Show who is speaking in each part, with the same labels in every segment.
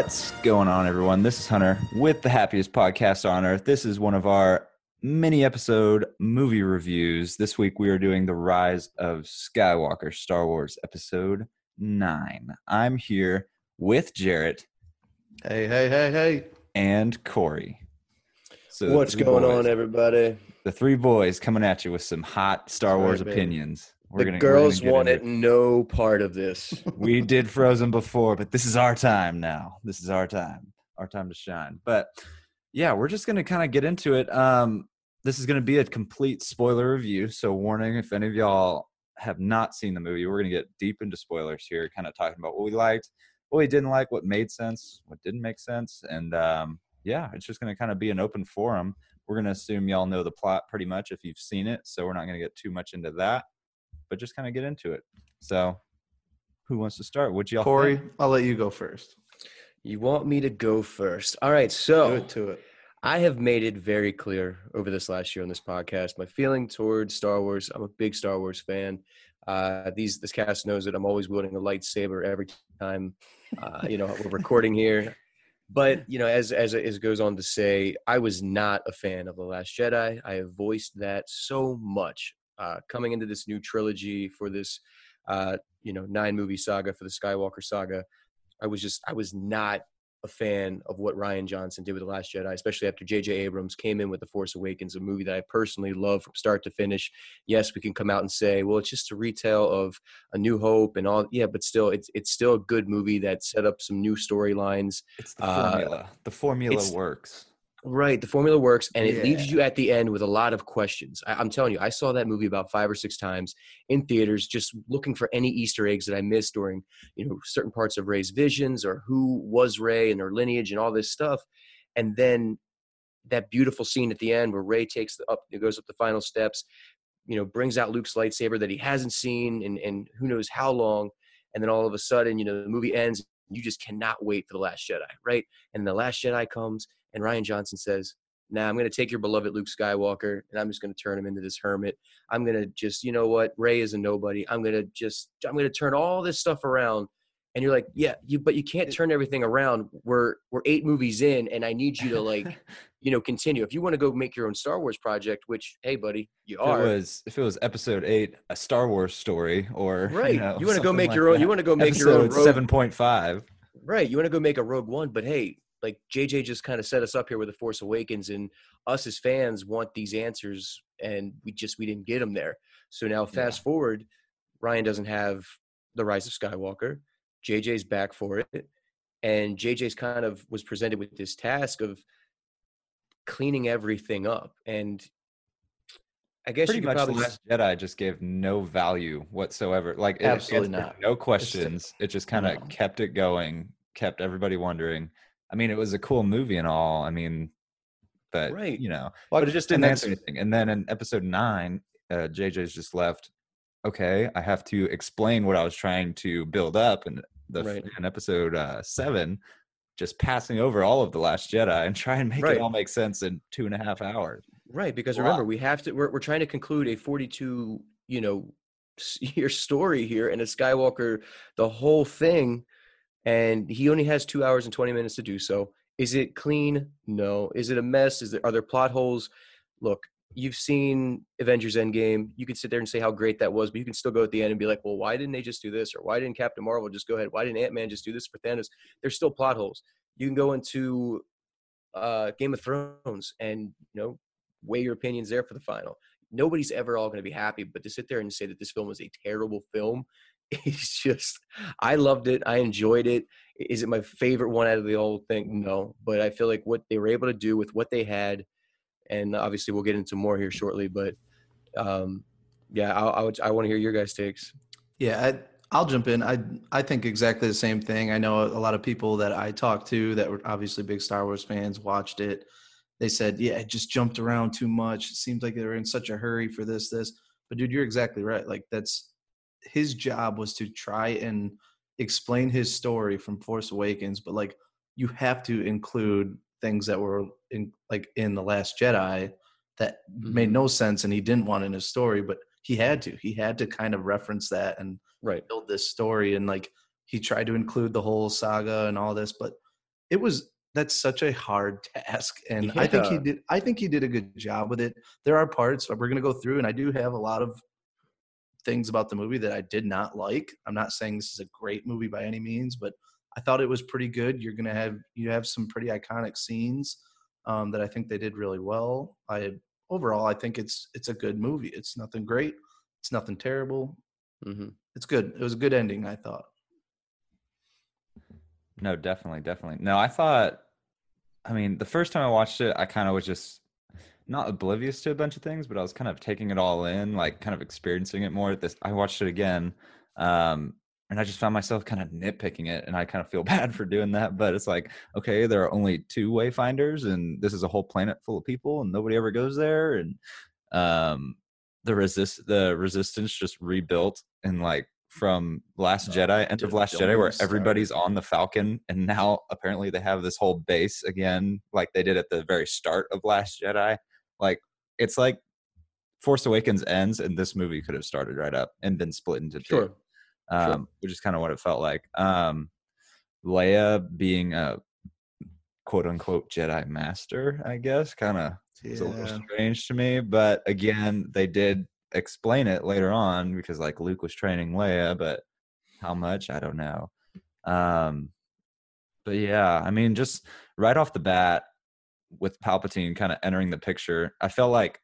Speaker 1: What's going on, everyone? This is Hunter with the happiest podcast on earth. This is one of our mini episode movie reviews. This week we are doing The Rise of Skywalker, Star Wars Episode 9. I'm here with Jarrett
Speaker 2: Hey, hey, hey, hey.
Speaker 1: and Corey. So
Speaker 3: What's going
Speaker 1: boys-
Speaker 3: on, everybody?
Speaker 1: The three boys coming at you with some hot Star
Speaker 2: That's
Speaker 1: Wars
Speaker 2: right, baby.
Speaker 1: Opinions.
Speaker 3: the
Speaker 1: gonna-
Speaker 3: girls
Speaker 1: gonna
Speaker 3: wanted no part of this.
Speaker 1: We did Frozen before, but this is our time now. This is our time, our time to shine. But yeah, we're just gonna kind of get into it. Um, this is gonna be a complete spoiler review. So warning, if any of y'all have not seen the movie, we're gonna get deep into spoilers here, kind of talking about what we liked, what we didn't like, what made sense, what didn't make sense, and um, yeah, it's just gonna kind of be an open forum. We're gonna assume y'all know the plot pretty much if you've seen it, so we're not gonna get too much into that, but just kind of get into it. So, who wants to start? What y'all
Speaker 2: Corey,
Speaker 1: think?
Speaker 2: I'll let you go first.
Speaker 3: You want me to go first? All right,
Speaker 2: Do
Speaker 3: so
Speaker 2: it to it.
Speaker 3: I have made it very clear over this last year on this podcast my feeling towards Star Wars. I'm a big Star Wars fan. Uh, these this cast knows that I'm always wielding a lightsaber every time uh, you know we're recording here. But you know, as as as it goes on to say, I was not a fan of the Last Jedi. I have voiced that so much uh, coming into this new trilogy for this uh, you know nine movie saga for the Skywalker saga. I was just I was not a fan of what Rian Johnson did with The Last Jedi, especially after J.J. Abrams came in with The Force Awakens, a movie that I personally love from start to finish. Yes, we can come out and say, well, it's just a retell of A New Hope and all. Yeah, but still, it's it's still a good movie that set up some new storylines.
Speaker 1: It's the
Speaker 3: uh,
Speaker 1: formula. the formula works.
Speaker 3: Right, the formula works, and it leaves you at the end with a lot of questions. I, I'm telling you, I saw that movie about five or six times in theaters, just looking for any Easter eggs that I missed during, you know, certain parts of Rey's visions or who was Rey and her lineage and all this stuff. And then that beautiful scene at the end where Rey takes the up, goes up the final steps, you know, brings out Luke's lightsaber that he hasn't seen in, in who knows how long, and then all of a sudden, you know, the movie ends. You just cannot wait for the Last Jedi, right? And the Last Jedi comes and Rian Johnson says, Nah, I'm going to take your beloved Luke Skywalker and I'm just going to turn him into this hermit. I'm going to just, you know what? Rey is a nobody. I'm going to just, I'm going to turn all this stuff around. And you're like, yeah, you, but you can't turn everything around. We're, we're eight movies in and I need you to like, you know, continue. If you want to go make your own Star Wars project, which, hey, buddy, you
Speaker 1: if it
Speaker 3: are.
Speaker 1: was if it was episode eight, a Star Wars story, or
Speaker 3: Right.
Speaker 1: you, know,
Speaker 3: You wanna go make
Speaker 1: like
Speaker 3: your own- you wanna go make your own Rogue-
Speaker 1: seven point five.
Speaker 3: Right. You want to go make a Rogue One, but hey, like JJ just kind of set us up here with the Force Awakens, and us as fans want these answers, and we just we didn't get them there. So now, fast forward, Rian doesn't have the Rise of Skywalker. JJ's back for it, and JJ's kind of was presented with this task of cleaning everything up, and I guess
Speaker 1: Pretty much, the
Speaker 3: probably
Speaker 1: Last Jedi just gave no value whatsoever. Like it
Speaker 2: Absolutely
Speaker 1: answered
Speaker 2: not.
Speaker 1: no questions. It just kind of
Speaker 2: No.
Speaker 1: kept it going, kept everybody wondering. I mean, it was a cool movie and all. I mean, but
Speaker 3: Right.
Speaker 1: you know,
Speaker 2: Well,
Speaker 1: but it just didn't answer anything. And then in episode nine, uh, JJ's just left. Okay, I have to explain what I was trying to build up, and the
Speaker 3: Right.
Speaker 1: in episode uh, seven, just passing over all of the Last Jedi and try and make
Speaker 3: Right.
Speaker 1: it all make sense in two and a half hours.
Speaker 3: Right, because
Speaker 1: Wow.
Speaker 3: remember, we have to. We're we're trying to conclude a 42, you know, year story here, and a Skywalker, the whole thing, and he only has two hours and 20 minutes to do so. Is it clean? No. Is it a mess? Is there are there plot holes? Look, you've seen Avengers Endgame. You could sit there and say how great that was, but you can still go at the end and be like, well, why didn't they just do this, or why didn't Captain Marvel just go ahead? Why didn't Ant Man just do this for Thanos? There's still plot holes. You can go into uh, Game of Thrones and you know weigh your opinions there for the final. Nobody's ever all going to be happy, but to sit there and say that this film was a terrible film is just. I loved it. I enjoyed it. Is it my favorite one out of the whole thing? No, but I feel like what they were able to do with what they had, and obviously we'll get into more here shortly. But um, yeah, I, I, would, I want to hear your guys' takes.
Speaker 2: Yeah, I, I'll jump in. I I think exactly the same thing. I know a lot of people that I talked to that were obviously big Star Wars fans watched it. They said, "Yeah, it just jumped around too much. It seems like they were in such a hurry for this, this." But dude, you're exactly right. Like that's his job was to try and explain his story from Force Awakens, but like you have to include things that were in like in the Last Jedi that made
Speaker 3: Mhm.
Speaker 2: no sense and he didn't want in his story, but he had to. He had to kind of reference that and
Speaker 3: Right.
Speaker 2: build this story and like he tried to include the whole saga and all this, but it was that's such a hard task and i think he did i think he did a good job with it there are parts we're going to go through and i do have a lot of things about the movie that i did not like. I'm not saying this is a great movie by any means but i thought it was pretty good. You're going to have you have some pretty iconic scenes um, that i think they did really well. I overall i think it's it's a good movie. It's nothing great. It's nothing terrible.
Speaker 3: Hmm
Speaker 2: it's good. It was a good ending i thought.
Speaker 1: No, definitely, definitely. No, I thought. I mean, the first time I watched it, I kind of was just not oblivious to a bunch of things, but I was kind of taking it all in, like kind of experiencing it more. This I watched it again, um, and I just found myself kind of nitpicking it, and I kind of feel bad for doing that. But it's like, okay, there are only two wayfinders, and this is a whole planet full of people, and nobody ever goes there, and um, the resist the resistance just rebuilt and like from Last
Speaker 2: Oh,
Speaker 1: Jedi, End of Last Jedi, where everybody's on the Falcon, and now apparently they have this whole base again, like they did at the very start of Last Jedi. Like it's like Force Awakens ends, and this movie could have started right up and been split into two,
Speaker 3: Sure.
Speaker 1: um, which is kind of what it felt like. Um, Leia being a quote unquote Jedi master, I guess, kind of it's a little strange to me, but again, they did explain it later on because like Luke was training Leia, but how much I don't know. Um, but yeah, I mean, just right off the bat with Palpatine kind of entering the picture, I felt like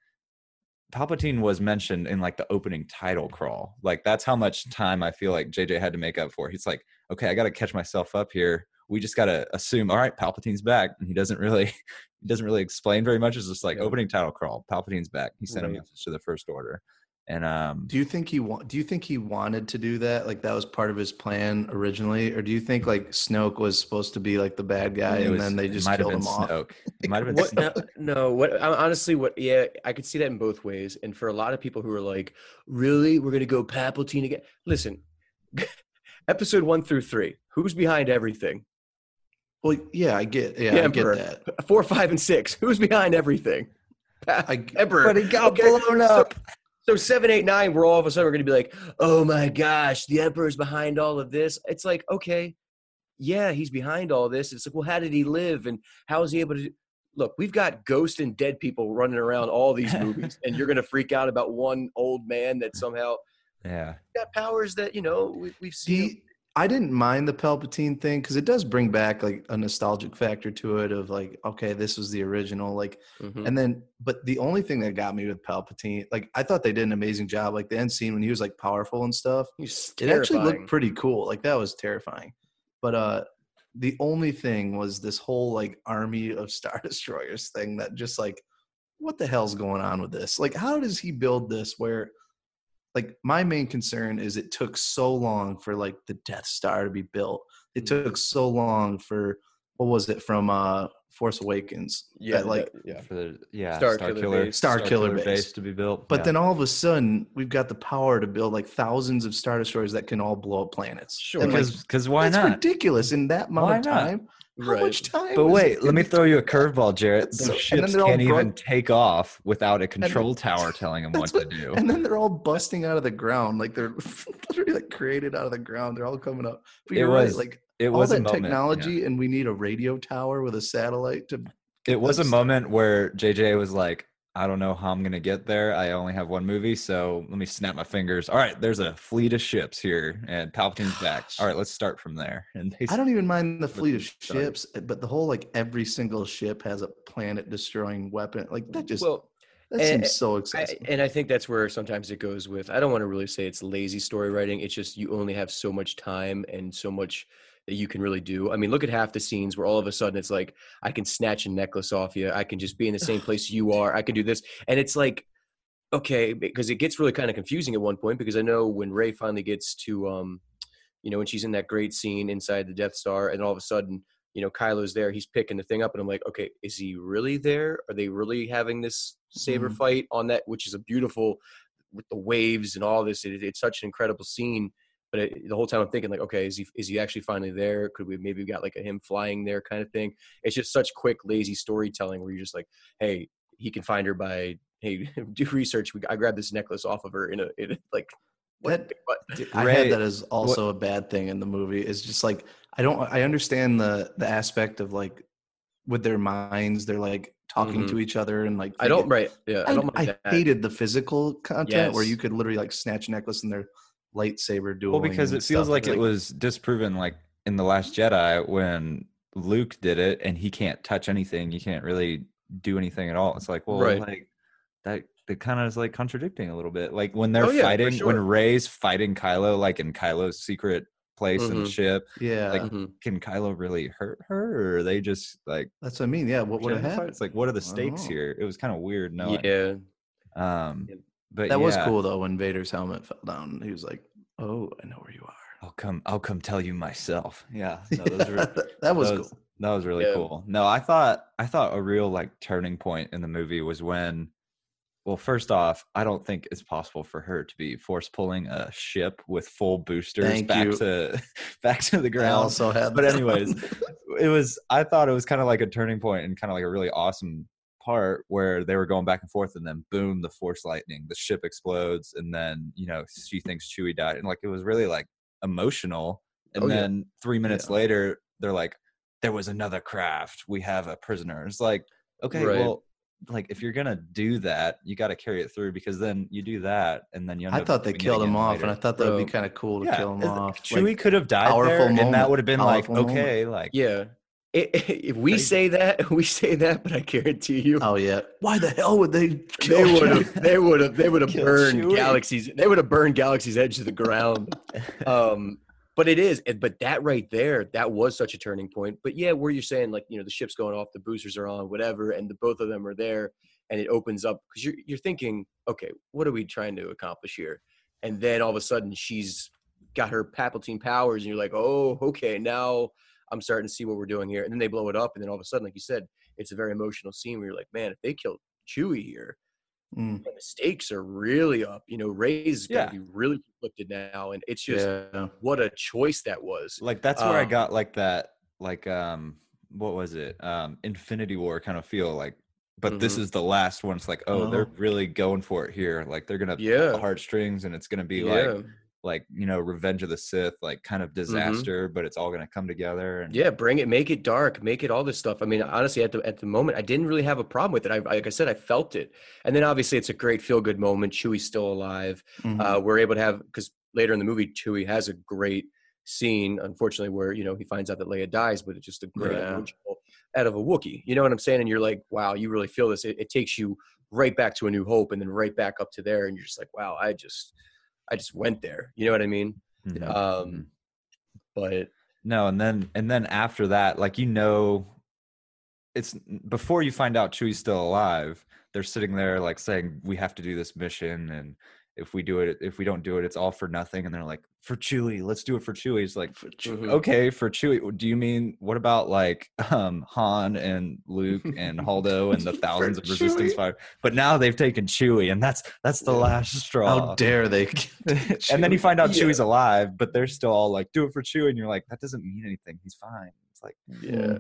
Speaker 1: Palpatine was mentioned in like the opening title crawl. Like that's how much mm. time I feel like JJ had to make up for. He's like, okay, I got to catch myself up here. We just got to assume, all right, Palpatine's back, and he doesn't really, he doesn't really explain very much. It's just like
Speaker 3: Yeah.
Speaker 1: opening title crawl. Palpatine's back. He sent a message to the First Order, and um,
Speaker 2: Do you think he wa- do you think he wanted to do that? Like that was part of his plan originally, or do you think like Snoke was supposed to be like the bad guy, and
Speaker 1: was-
Speaker 2: then they just
Speaker 1: might have
Speaker 2: killed
Speaker 1: been
Speaker 2: him off?
Speaker 1: Snoke. It might have been
Speaker 3: What?
Speaker 1: Snoke.
Speaker 3: No, no. What? Honestly, what? Yeah, I could see that in both ways. And for a lot of people who are like, "Really, we're gonna go Palpatine again?" Listen, episode one through three. Who's behind everything?
Speaker 2: Well, yeah, I get, yeah,
Speaker 3: The
Speaker 2: I
Speaker 3: Emperor.
Speaker 2: get that.
Speaker 3: Four, five, and six. Who's behind everything?
Speaker 2: I,
Speaker 3: Emperor.
Speaker 1: But he got
Speaker 3: Okay,
Speaker 1: blown up.
Speaker 3: So seven, eight, nine, we're all of a sudden we're gonna be like, oh my gosh, the emperor's behind all of this. It's like, okay, yeah, he's behind all this. It's like, well, how did he live and how is he able to look, we've got ghost and dead people running around all these movies, and you're gonna freak out about one old man that somehow
Speaker 1: Yeah,
Speaker 3: got powers that, you know, we, we've seen.
Speaker 2: I didn't mind the Palpatine thing because it does bring back like a nostalgic factor to it of like, okay, this was the original, like,
Speaker 3: Mhm.
Speaker 2: and then, but the only thing that got me with Palpatine, like, I thought they did an amazing job, like the end scene when he was like powerful and stuff.
Speaker 3: He's
Speaker 2: it actually looked pretty cool like that was terrifying but uh the only thing was this whole like army of star destroyers thing that just like what the hell's going on with this like how does he build this where like my main concern is it took so long for like the death star to be built it
Speaker 3: Mm.
Speaker 2: took so long for what was it from uh force awakens
Speaker 3: yeah,
Speaker 2: that, like
Speaker 3: yeah.
Speaker 1: for the yeah
Speaker 3: Star
Speaker 1: Star,
Speaker 3: Killer
Speaker 1: Killer,
Speaker 3: base.
Speaker 2: Star Killer base.
Speaker 1: to be built.
Speaker 2: but
Speaker 1: yeah.
Speaker 2: then all of a sudden we've got the power to build like thousands of star destroyers that can all blow up planets
Speaker 3: Sure.
Speaker 2: And, like,
Speaker 1: because because why
Speaker 2: that's
Speaker 1: not?
Speaker 2: ridiculous in that amount
Speaker 1: Why
Speaker 2: of
Speaker 1: not?
Speaker 2: How
Speaker 3: Right.
Speaker 2: much time?
Speaker 1: But wait, let me throw you a curveball, Jarrett.
Speaker 2: So- and then
Speaker 1: ships can't even take off without a control
Speaker 2: then-
Speaker 1: tower telling them what to do.
Speaker 2: And then they're all busting out of the ground, like they're literally like created out of the ground. They're all coming up. But
Speaker 1: It
Speaker 2: you're
Speaker 1: was
Speaker 2: right, like
Speaker 1: It
Speaker 2: all
Speaker 1: was
Speaker 2: that
Speaker 1: a moment. yeah.
Speaker 2: technology, and we need a radio tower with a satellite to.
Speaker 1: It was a moment where JJ was like, I don't know how I'm gonna get there. I only have one movie, so let me snap my fingers. All right, there's a fleet of ships here, and Palpatine's back. All right, let's start from there. And
Speaker 2: I don't even mind the fleet of ships, but the whole like every single ship has a planet destroying weapon. Like that just
Speaker 3: well,
Speaker 2: that
Speaker 3: and-
Speaker 2: seems eh, eh, so
Speaker 3: I, and I think that's where sometimes it goes with. I don't want to really say it's lazy story writing. It's just you only have so much time and so much that you can really do. I mean, look at half the scenes where all of a sudden it's like I can snatch a necklace off you. I can just be in the same place you are. I can do this, and it's like okay because it gets really kind of confusing at one point because I know when Rey finally gets to um, you know, when she's in that great scene inside the Death Star, and all of a sudden. You know, Kylo's there. He's picking the thing up, and I'm like, okay, is he really there? Are they really having this saber
Speaker 2: Mhm.
Speaker 3: fight on that, which is a beautiful with the waves and all this. It, it's such an incredible scene. But it, the whole time I'm thinking like, okay, is he is he actually finally there? Could we maybe got like a him flying there kind of thing? It's just such quick, lazy storytelling where you're just like, hey, he can find her by hey, do research. We, I grabbed this necklace off of her in a, in a like
Speaker 2: That-
Speaker 3: what-
Speaker 2: Dude, I
Speaker 1: Rey,
Speaker 2: had that as also a bad thing in the movie. It's just like I don't I understand the the aspect of like with their minds, they're like talking
Speaker 3: Mhm.
Speaker 2: to each other and like
Speaker 3: I don't
Speaker 2: thinking-
Speaker 3: right. Yeah, I
Speaker 2: I,
Speaker 3: don't
Speaker 2: I
Speaker 3: that.
Speaker 2: hated the physical content where you could literally like snatch a necklace and their lightsaber duel.
Speaker 1: Well, because it feels like, it was disproven, like in the Last Jedi when Luke did it, and he can't touch anything. You can't really do anything at all. It's like, well,
Speaker 3: Right.
Speaker 1: like that. It kind of is like contradicting a little bit. Like when they're
Speaker 3: Oh, yeah,
Speaker 1: fighting,
Speaker 3: sure.
Speaker 1: when Rey's fighting Kylo, like in Kylo's secret place in the
Speaker 3: Mhm.
Speaker 1: ship,
Speaker 2: yeah.
Speaker 1: like,
Speaker 3: Mhm.
Speaker 1: can Kylo really hurt her, or are they just like?
Speaker 2: that's what I mean. Yeah, what would have happened?
Speaker 1: It's like, what are the stakes here? It was kind of weird. No,
Speaker 3: Yeah.
Speaker 1: um, but
Speaker 2: That was cool though when Vader's helmet fell down. He was like, "Oh, I know where you are."
Speaker 1: I'll come. I'll come tell you myself. Yeah, no, those were,
Speaker 2: that was
Speaker 1: that
Speaker 2: cool.
Speaker 1: That was really
Speaker 3: Yeah.
Speaker 1: cool. No, I thought I thought a real like turning point in the movie was when well, first off, I don't think it's possible for her to be force pulling a ship with full boosters
Speaker 2: Thank
Speaker 1: back
Speaker 2: you.
Speaker 1: to back to the
Speaker 2: I
Speaker 1: ground.
Speaker 2: also had,
Speaker 1: but anyways, it was I thought it was kind of like a turning point and kind of like a really awesome part where they were going back and forth and then boom the force lightning the ship explodes and then you know she thinks chewie died and like it was really like emotional and
Speaker 3: Oh, yeah.
Speaker 1: then three minutes
Speaker 2: Yeah.
Speaker 1: later they're like there was another craft we have a prisoner it's like okay
Speaker 3: Right.
Speaker 1: well like if you're gonna do that you got to carry it through because then you do that and then you end
Speaker 2: I thought they killed him off,
Speaker 1: later.
Speaker 2: and I thought that would be kind of cool to
Speaker 1: yeah,
Speaker 2: kill him
Speaker 1: is-
Speaker 2: off.
Speaker 1: Chewie
Speaker 2: Like,
Speaker 1: could have died
Speaker 2: powerful
Speaker 1: there, and that would have been like
Speaker 2: powerful moment.
Speaker 1: okay, like
Speaker 3: Yeah. If we say that, we say that, but I guarantee you,
Speaker 2: oh yeah, why the hell would they?
Speaker 3: they would have, they would have, they would have burned
Speaker 1: Chewie.
Speaker 3: galaxies. They would have burned galaxies edge to the ground. um, but it is, but that right there, that was such a turning point. But yeah, where you're saying like, you know, the ship's going off, the boosters are on, whatever, and the both of them are there, and it opens up because you're you're thinking, okay, what are we trying to accomplish here? And then all of a sudden, she's got her Palpatine powers, and you're like, oh, okay, now I'm starting to see what we're doing here. And then they blow it up, and then all of a sudden, like you said, it's a very emotional scene where you're like, man, if they killed Chewie here,
Speaker 2: Mm,
Speaker 3: the stakes are really up. You know, Rey's
Speaker 1: Yeah.
Speaker 3: gonna be really conflicted now, and it's just
Speaker 2: yeah,
Speaker 3: what a choice that was.
Speaker 1: like that's where I
Speaker 3: Um,
Speaker 1: got like that like um what was it um Infinity War kind of feel like but this
Speaker 3: Mhm.
Speaker 1: is the last one it's like oh they're
Speaker 2: Oh.
Speaker 1: really going for it here like they're gonna pull
Speaker 3: Yeah.
Speaker 1: the heartstrings and it's gonna be
Speaker 3: yeah,
Speaker 1: like like you know Revenge of the Sith like kind of disaster but it's all gonna come together and
Speaker 3: Mm-hmm. yeah. Bring it, make it dark, make it all this stuff. I mean, honestly, at the at the moment, I didn't really have a problem with it. I, like I said, I felt it, and then obviously, it's a great feel good moment. Chewie's still alive.
Speaker 2: mhm.
Speaker 3: Uh, we're able to have because later in the movie, Chewie has a great scene. Unfortunately, where you know he finds out that Leia dies, but it's just a great
Speaker 2: Yeah.
Speaker 3: out of a wookie You know what I'm saying? And you're like, wow, you really feel this. It, it takes you right back to A New Hope, and then right back up to there, and you're just like, wow, I just, I just went there. You know what I mean?
Speaker 1: Mhm.
Speaker 3: Um, but
Speaker 1: No, and then and then after that, like you know, it's before you find out Chewie's still alive. They're sitting there like saying, "We have to do this mission, and if we do it, if we don't do it, it's all for nothing." And they're like, "For Chewie, let's do it for Chewie." It's like,
Speaker 2: For.
Speaker 3: Mhm.
Speaker 1: okay, for Chewie. Do you mean what about like um Han and Luke and Holdo and the thousands of Resistance fire? But now they've taken Chewie, and that's that's the
Speaker 2: Yeah.
Speaker 1: last straw
Speaker 2: How dare they?
Speaker 1: and then you find out
Speaker 3: Yeah.
Speaker 1: Chewie's alive, but they're still all like, "Do it for Chewie," and you're like, "That doesn't mean anything. He's fine." It's like,
Speaker 3: yeah.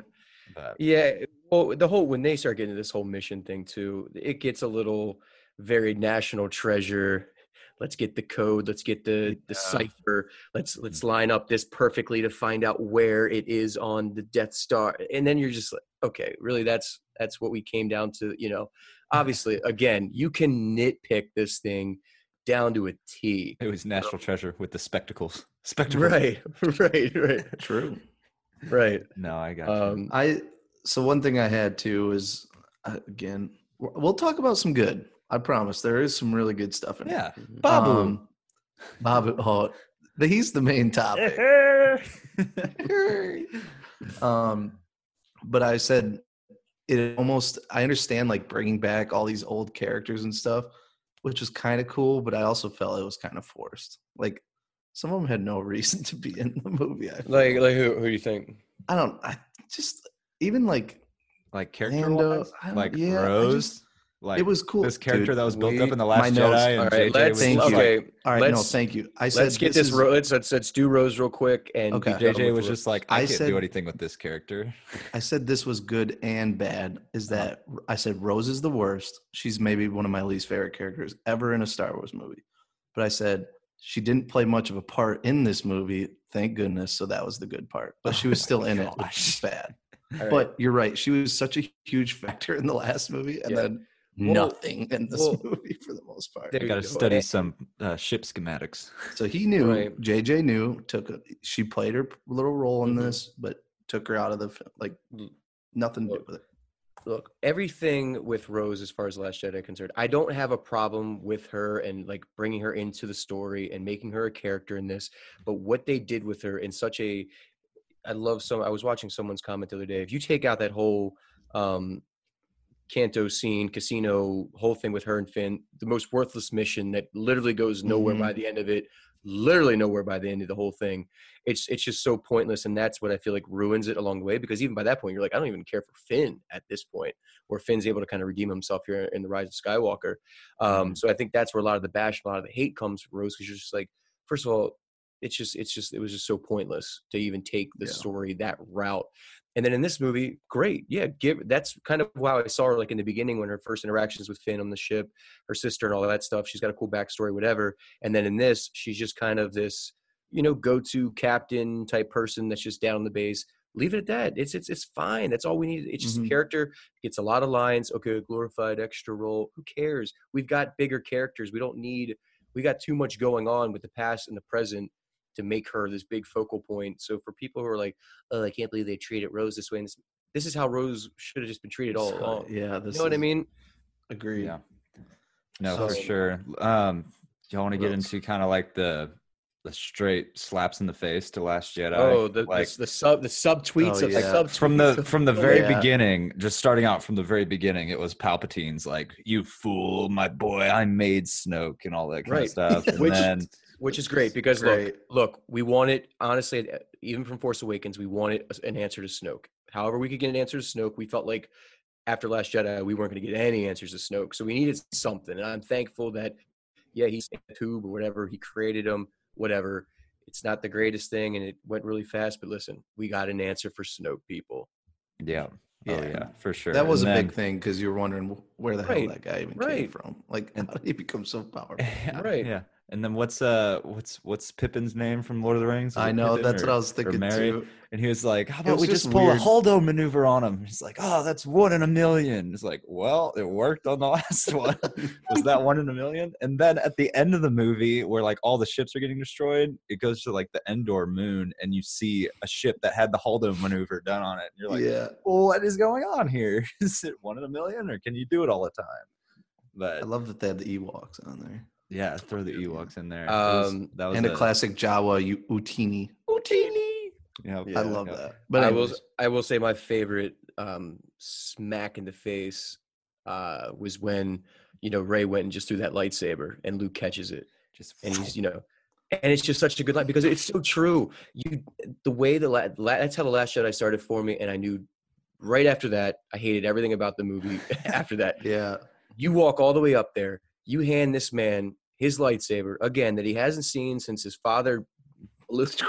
Speaker 1: but
Speaker 3: Yeah, well, the whole when they start getting this whole mission thing too, it gets a little very national treasure. Let's get the code. Let's get the the
Speaker 2: Yeah.
Speaker 3: cipher. Let's let's line up this perfectly to find out where it is on the Death Star. And then you're just like, okay, really, that's that's what we came down to. You know, obviously, again, you can nitpick this thing down to a T.
Speaker 1: it was National Treasure with the spectacles. Spectacles.
Speaker 3: Right, right, right,
Speaker 2: True.
Speaker 3: right.
Speaker 1: No, I got you.
Speaker 3: Um,
Speaker 2: I so one thing I had too is uh, again we'll talk about some good. I promise there is some really good stuff in
Speaker 1: Yeah,
Speaker 2: it.
Speaker 1: Babu.
Speaker 2: Um, Babu. Oh, he's the main topic. um, but I said it almost. I understand like bringing back all these old characters and stuff, which was kind of cool. But I also felt it was kind of forced. Like some of them had no reason to be in the movie. I
Speaker 3: like, like who? Who do you think?
Speaker 2: I don't. I just even like
Speaker 1: like character
Speaker 2: Lando,
Speaker 1: wise,
Speaker 2: I
Speaker 1: like
Speaker 2: yeah, I
Speaker 1: Rose,
Speaker 2: just-
Speaker 1: like
Speaker 2: it was cool.
Speaker 1: this character
Speaker 2: Dude,
Speaker 1: that was built
Speaker 3: we-
Speaker 1: up in the Last
Speaker 2: notes-
Speaker 1: Jedi. And
Speaker 3: All right,
Speaker 1: JJ
Speaker 3: let's
Speaker 2: Thank you.
Speaker 1: like,
Speaker 3: okay.
Speaker 2: All right,
Speaker 3: let's-
Speaker 2: thank you. I said
Speaker 3: Let's get
Speaker 2: this
Speaker 3: this.
Speaker 2: is-
Speaker 3: Ro- let's, let's let's do Rose real quick and
Speaker 2: Okay.
Speaker 1: JJ was just like, I,
Speaker 2: I
Speaker 1: can't
Speaker 2: said-
Speaker 1: do anything with this character.
Speaker 2: I said this was good and bad. Is
Speaker 1: Uh-huh.
Speaker 2: that I said Rose is the worst. She's maybe one of my least favorite characters ever in a Star Wars movie. But I said She didn't play much of a part in this movie, thank goodness. So that was the good part. But she
Speaker 1: Oh
Speaker 2: was
Speaker 1: my
Speaker 2: still in it, which is bad.
Speaker 3: Right.
Speaker 2: But you're right. She was such a huge factor in the last movie, and
Speaker 3: Yeah.
Speaker 2: then
Speaker 3: Well-
Speaker 2: nothing in this
Speaker 3: well,
Speaker 2: movie for the most part.
Speaker 3: there
Speaker 1: I got to study
Speaker 3: And-
Speaker 1: some uh, ship schematics.
Speaker 2: So he knew.
Speaker 3: Right.
Speaker 2: JJ knew. Took a, she played her little role in
Speaker 3: Mhm.
Speaker 2: this, but took her out of the fi- like
Speaker 3: Mm.
Speaker 2: nothing to do
Speaker 3: Look,
Speaker 2: with it.
Speaker 3: look everything with rose as far as last jedi concerned i don't have a problem with her and like bringing her into the story and making her a character in this but what they did with her in such a i love some i was watching someone's comment the other day if you take out that whole um Canto scene, casino, whole thing with her and Finn, the most worthless mission that literally goes nowhere by the end of it, literally nowhere by the end of the whole thing. It's it's just so pointless, and that's what I feel like ruins it along the way. Because even by that point, you're like, I don't even care for Finn at this point, where Finn's able to kind of redeem himself here in the Rise of Skywalker. Um, So I think that's where a lot of the bash, a lot of the hate comes from Rose, because you're just like, first of all, it's just it's just it was just so pointless to even take the
Speaker 2: Yeah.
Speaker 3: story that route. And then in this movie, great, yeah, give that's kind of how I saw her like in the beginning when her first interactions with Finn on the ship, her sister and all that stuff. She's got a cool backstory, whatever. And then in this, she's just kind of this, you know, go-to captain type person that's just down on the base. Leave it at that. It's it's it's fine. That's all we need. It's just
Speaker 2: Mhm.
Speaker 3: a character gets a lot of lines. Okay, glorified extra role. Who cares? We've got bigger characters. We don't need. We got too much going on with the past and the present to make her this big focal point. So for people who are like, oh, I can't believe they treated Rose this way. And this, this is how Rose should have just been treated all
Speaker 2: So,
Speaker 3: along.
Speaker 2: yeah,
Speaker 3: You
Speaker 2: this
Speaker 3: know what I mean?
Speaker 2: Agreed.
Speaker 1: Yeah. No, for sure. Um, do y'all want to get into kind of like the the straight slaps in the face to Last Jedi?
Speaker 3: Oh, the,
Speaker 1: like
Speaker 3: the the sub the sub tweets
Speaker 2: Oh,
Speaker 3: of
Speaker 2: yeah.
Speaker 3: sub
Speaker 1: from the from the very
Speaker 2: Yeah.
Speaker 1: beginning, just starting out from the very beginning, it was Palpatine's like, "You fool, my boy! I made Snoke" and all that kind
Speaker 3: Right.
Speaker 1: of stuff. And
Speaker 3: Which-
Speaker 1: then
Speaker 3: which is great because
Speaker 2: Great.
Speaker 3: look, look, we wanted honestly, even from Force Awakens, we wanted an answer to Snoke. However, we could get an answer to Snoke. We felt like after Last Jedi, we weren't going to get any answers to Snoke, so we needed something. And I'm thankful that, yeah, he's in a tube or whatever. He created them, whatever. It's not the greatest thing, and it went really fast. But listen, we got an answer for Snoke, people.
Speaker 1: yeah, oh
Speaker 2: Yeah.
Speaker 1: yeah, for sure.
Speaker 2: That was
Speaker 1: And
Speaker 2: a
Speaker 1: then-
Speaker 2: big thing because you were wondering where the
Speaker 3: Right,
Speaker 2: hell that guy even came from. Like, how did he become so powerful?
Speaker 1: Yeah,
Speaker 3: Right.
Speaker 1: Yeah. And then what's uh what's what's Pippin's name from Lord of the Rings? Was
Speaker 2: I know that's
Speaker 1: or-
Speaker 2: what I was thinking too.
Speaker 1: And he was like, "How about we
Speaker 2: just
Speaker 1: just pull
Speaker 2: weird.
Speaker 1: a holdo maneuver on him?" He's like, "Oh, that's one in a million. It's like, well, it worked on the last one. was that one in a million? And then at the end of the movie, where like all the ships are getting destroyed, it goes to like the Endor moon, and you see a ship that had the holdo maneuver done on it. And you're like,
Speaker 2: yeah,
Speaker 1: well, what is going on here? Is it one in a million, or can you do it all the time? But
Speaker 2: I love that they had the Ewoks on there
Speaker 1: yeah, throw the Ewoks in there.
Speaker 3: Um,
Speaker 1: was- that was
Speaker 2: and
Speaker 1: a,
Speaker 2: a classic Jawa U- Utini.
Speaker 3: Utini.
Speaker 1: Yeah,
Speaker 2: I love
Speaker 1: yeah.
Speaker 2: that. But
Speaker 3: I will. I will say my favorite um, smack in the face uh, was when you know Rey went and just threw that lightsaber, and Luke catches it,
Speaker 1: Just
Speaker 3: and he's you know, and it's just such a good line because it's so true. You the way the la- la- that's how the Last Jedi started for me, and I knew right after that I hated everything about the movie. after that,
Speaker 2: yeah,
Speaker 3: you walk all the way up there, you hand this man his lightsaber again that he hasn't seen since his father just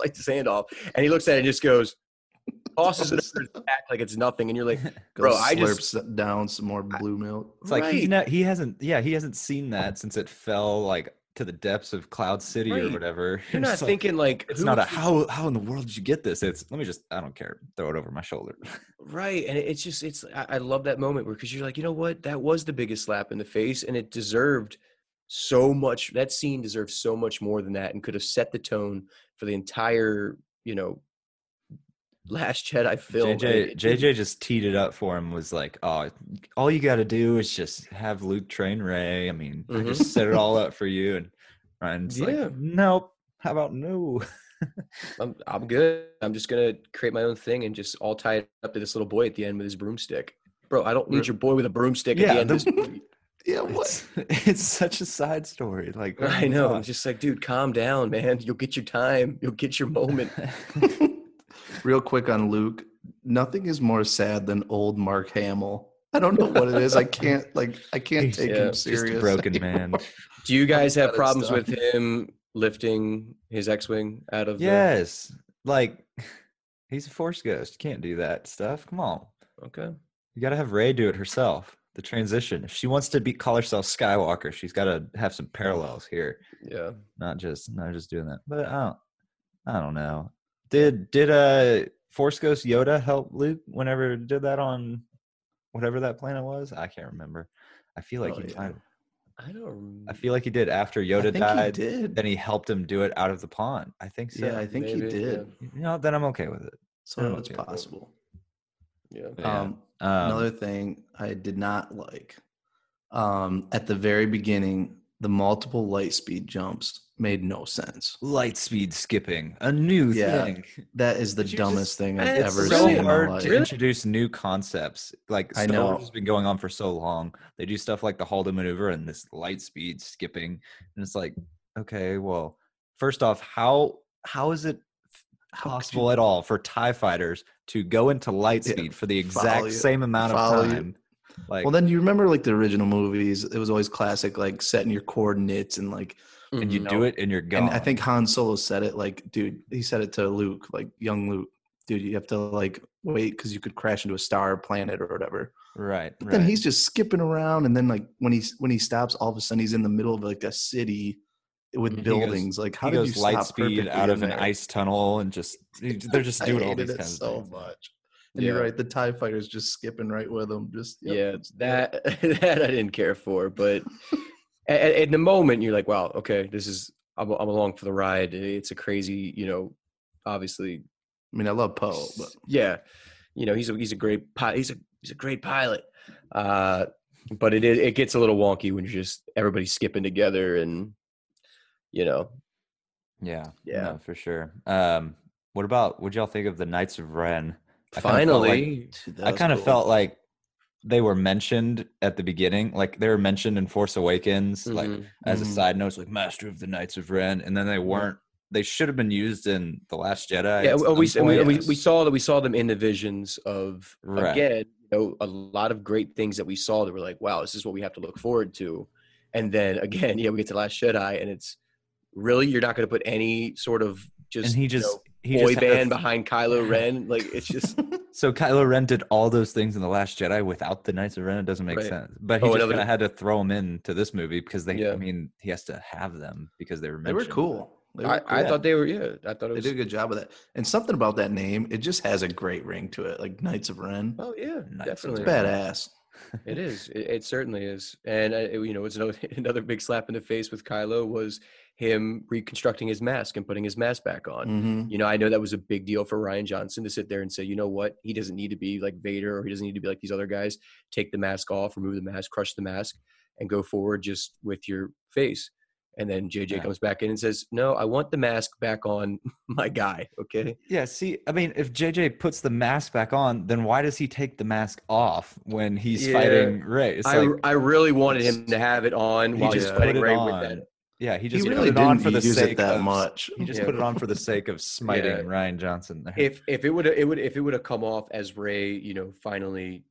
Speaker 3: like his hand off, and he looks at it and just goes, tosses it over his back like it's nothing, and you're like, Bro, I just-
Speaker 2: slurps down some more blue milk.
Speaker 1: It's like he's not, he hasn't yeah he hasn't seen that since it fell like to the depths of Cloud City or whatever.
Speaker 3: you're not
Speaker 1: like,
Speaker 3: thinking like
Speaker 1: it's not a how how in the world did you get this? It's let me just I don't care throw it over my shoulder.
Speaker 3: right, and it's just it's I, I love that moment where because you're like, you know what, that was the biggest slap in the face, and it deserved so much. That scene deserved so much more than that, and could have set the tone for the entire you know Last Jedi film.
Speaker 1: JJ. JJ just teed it up for him was like oh all you got to do is just have Luke train Rey. I mean I
Speaker 3: Mhm.
Speaker 1: just set it all up for you and Rian's
Speaker 3: Yeah.
Speaker 1: like nope how about no
Speaker 3: I'm I'm good. I'm just gonna create my own thing and just all tie it up to this little boy at the end with his broomstick. Bro, I don't need your boy with a broomstick at
Speaker 1: Yeah,
Speaker 3: the end of
Speaker 1: the-
Speaker 3: this.
Speaker 2: Yeah, what?
Speaker 1: it's, it's such a side story like oh
Speaker 3: I
Speaker 1: my
Speaker 3: know. I'm just like, dude, calm down, man. You'll get your time. You'll get your moment.
Speaker 2: Real quick on Luke, nothing is more sad than old Mark Hamill. I don't know what it is. I can't like I can't
Speaker 1: He's
Speaker 2: take
Speaker 3: yeah,
Speaker 2: him
Speaker 3: just
Speaker 1: just a broken man.
Speaker 3: Do you guys have problems
Speaker 2: dumb.
Speaker 3: with him lifting his X-wing out of?
Speaker 1: Yes. Like he's a force ghost. You can't do that stuff. Come on.
Speaker 3: Okay.
Speaker 1: You gotta have Rey do it herself. the transition. If she wants to be call herself Skywalker, she's got to have some parallels here,
Speaker 3: Yeah.
Speaker 1: not just not just doing that. But I don't, I don't know. Did did uh Force Ghost Yoda help Luke whenever it did that on whatever that planet was? I can't remember. I feel like
Speaker 2: Oh,
Speaker 1: he
Speaker 2: yeah.
Speaker 1: kind of,
Speaker 3: I don't.
Speaker 1: I feel like he did after
Speaker 2: I
Speaker 1: Yoda
Speaker 2: think he
Speaker 1: died.
Speaker 2: did.
Speaker 1: Then he helped him do it out of the pond. I think so.
Speaker 2: yeah, I think he
Speaker 3: maybe,
Speaker 2: did.
Speaker 1: you know, then I'm okay with it.
Speaker 2: So
Speaker 1: I'm
Speaker 2: it's
Speaker 1: okay with it.
Speaker 2: possible.
Speaker 3: Yeah.
Speaker 1: Yeah.
Speaker 2: Um,
Speaker 1: Um,
Speaker 2: Another thing I did not like um, at the very beginning, the multiple light speed jumps made no sense.
Speaker 1: light speed skipping, a new
Speaker 2: Yeah.
Speaker 1: thing.
Speaker 2: That is the dumbest
Speaker 1: just-
Speaker 2: thing I've
Speaker 3: It's
Speaker 1: It's
Speaker 2: ever
Speaker 1: so
Speaker 2: seen in my
Speaker 1: hard
Speaker 2: life.
Speaker 1: to introduce new concepts. Like
Speaker 2: I know.
Speaker 1: Wars has been going on for so long. They do stuff like the Holdo maneuver and this light speed skipping, and it's like, okay, well, first off, how how is it possible
Speaker 2: you-
Speaker 1: at all for Tie fighters to go into light
Speaker 2: Yeah,
Speaker 1: for the exact
Speaker 2: you-
Speaker 1: same amount of
Speaker 2: follow you.
Speaker 1: time? Like,
Speaker 2: Well, then you remember like the original movies. It was always classic, like setting your coordinates and like.
Speaker 1: And you do it, and you're gone.
Speaker 2: And I think Han Solo said it like, dude, he said it to Luke, like young Luke, dude, you have to like wait because you could crash into a star planet or whatever.
Speaker 1: right,
Speaker 2: But
Speaker 1: right.
Speaker 2: then he's just skipping around, and then like when he's when he stops, all of a sudden he's in the middle of like a city with mm,
Speaker 1: He goes-
Speaker 2: buildings. like how
Speaker 1: he
Speaker 2: did
Speaker 1: goes
Speaker 2: you
Speaker 1: light speed out of an
Speaker 2: there?
Speaker 1: ice tunnel and just they're just doing all these
Speaker 2: it
Speaker 1: kinds
Speaker 2: so
Speaker 1: of things.
Speaker 2: much. And
Speaker 3: Yeah.
Speaker 2: you're right, the Tie Fighter's just skipping right with them. Just yep.
Speaker 3: Yeah, that that I didn't care for, but at, at the moment you're like, wow, okay, this is I'm, I'm along for the ride. It's a crazy, you know, obviously,
Speaker 2: I mean, I love Poe, but
Speaker 3: yeah, you know, he's a he's a great pilot. He's a he's a great pilot. Uh, but it is- it gets a little wonky when you're just everybody skipping together and you know,
Speaker 1: Yeah,
Speaker 3: Yeah.
Speaker 1: no, for sure. Um, what about what y'all think of the Knights of Ren? I kinda like-
Speaker 3: finally,
Speaker 1: I kind of
Speaker 2: cool.
Speaker 1: felt like they were mentioned at the beginning, like they were mentioned in Force Awakens, like
Speaker 3: Mhm.
Speaker 1: as a
Speaker 2: Mhm.
Speaker 1: side note, it's like Master of the Knights of Ren, and then they weren't. They should have been used in the Last Jedi.
Speaker 3: yeah, we, we, we we saw that we saw them in the visions of
Speaker 1: Right.
Speaker 3: again, you know, a lot of great things that we saw that were like, wow, this is what we have to look forward to. And then again, yeah, we get to Last Jedi, and it's really you're not going to put any sort of just
Speaker 1: and he
Speaker 3: you
Speaker 1: just
Speaker 3: know,
Speaker 1: he
Speaker 3: boy
Speaker 1: just
Speaker 3: band
Speaker 1: th-
Speaker 3: behind Kylo Ren. Like it's just
Speaker 1: So Kylo Ren did all those things in the Last Jedi without the Knights of Ren. It doesn't make
Speaker 3: Right.
Speaker 1: sense. But oh, he
Speaker 3: Oh,
Speaker 1: just kind of had to throw them into this movie because they.
Speaker 3: Yeah.
Speaker 1: I mean, he has to have them because they were.
Speaker 2: they were cool. They were
Speaker 3: I, I thought they were yeah. I thought it
Speaker 2: they did a good job of that. And something about that name, it just has a great ring to it, like Knights of Ren.
Speaker 3: oh yeah,
Speaker 1: Knights of
Speaker 3: definitely
Speaker 2: It's badass.
Speaker 3: It is. It, it certainly is. And uh, you know, it's another another big slap in the face with Kylo was him reconstructing his mask and putting his mask back on.
Speaker 2: hmm
Speaker 3: You know, I know that was a big deal for Rian Johnson to sit there and say, you know what, he doesn't need to be like Vader or he doesn't need to be like these other guys. Take the mask off, remove the mask, crush the mask, and go forward just with your face. And then JJ
Speaker 1: Yeah.
Speaker 3: comes back in and says, no, I want the mask back on my guy. Okay.
Speaker 1: Yeah, see, I mean, if JJ puts the mask back on, then why does he take the mask off when he's
Speaker 3: Yeah.
Speaker 1: fighting Rey? It's
Speaker 3: I,
Speaker 1: like,
Speaker 3: I really wanted him to have it on
Speaker 1: he
Speaker 3: while he's fighting
Speaker 1: it
Speaker 3: Rey with that.
Speaker 1: Yeah, he just
Speaker 2: He
Speaker 1: just
Speaker 2: really
Speaker 1: put it on
Speaker 2: didn't
Speaker 1: for the
Speaker 2: use
Speaker 1: sake
Speaker 2: it that
Speaker 1: of,
Speaker 2: much.
Speaker 1: He just
Speaker 3: Yeah.
Speaker 1: put it on for the sake of smiting
Speaker 3: Yeah.
Speaker 1: Rian Johnson. There.
Speaker 3: if if it would it would if it would have come off as Rey, you know, finally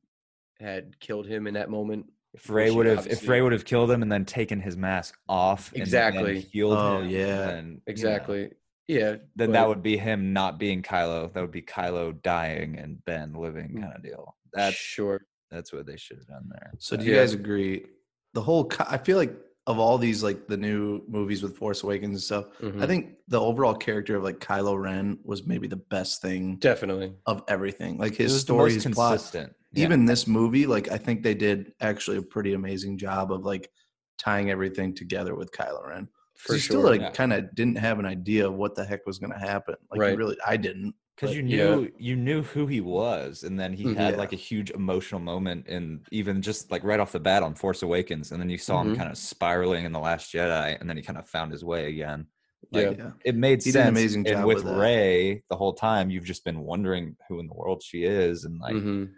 Speaker 3: had killed him in that moment.
Speaker 1: If
Speaker 3: Rey
Speaker 1: would have, if
Speaker 3: obviously-
Speaker 1: Rey would have killed him and then taken his mask off, and then
Speaker 3: Exactly.
Speaker 1: healed
Speaker 2: Oh,
Speaker 1: him,
Speaker 2: yeah.
Speaker 1: then, you know,
Speaker 3: Exactly. Yeah.
Speaker 1: then
Speaker 3: but-
Speaker 1: that would be him not being Kylo. That would be Kylo dying and Ben living,
Speaker 3: Mm.
Speaker 1: kind of deal. That's
Speaker 3: sure.
Speaker 1: that's what they should have done there.
Speaker 2: So do you
Speaker 3: Yeah.
Speaker 2: guys agree? The whole, I feel like of all these like the new movies with Force Awakens and stuff, I
Speaker 3: Mhm.
Speaker 2: think the overall character of like Kylo Ren was maybe the best thing
Speaker 3: Definitely.
Speaker 2: of everything. Like his story,
Speaker 1: is
Speaker 2: his plot.
Speaker 1: consistent. Yeah.
Speaker 2: Even this movie, like I think they did actually a pretty amazing job of like tying everything together with Kylo Ren. 'Cause
Speaker 3: For
Speaker 2: you
Speaker 3: sure.
Speaker 2: still like
Speaker 1: yeah.
Speaker 2: kind of didn't have an idea of what the heck was going to happen. Like
Speaker 3: Right.
Speaker 2: really, I didn't.
Speaker 1: Because you
Speaker 3: yeah.
Speaker 1: knew you knew who he was and then he
Speaker 3: Mhm.
Speaker 1: had
Speaker 2: Yeah.
Speaker 1: like a huge emotional moment and even just like right off the bat on force awakens and then you saw him
Speaker 3: Mhm.
Speaker 1: kind of spiraling in the last jedi and then he kind of found his way again like,
Speaker 3: Yeah.
Speaker 2: Yeah.
Speaker 1: it made
Speaker 2: He
Speaker 1: sense
Speaker 2: amazing
Speaker 1: and with
Speaker 2: with
Speaker 1: rey the whole time you've just been wondering who in the world she is and like
Speaker 3: Mhm.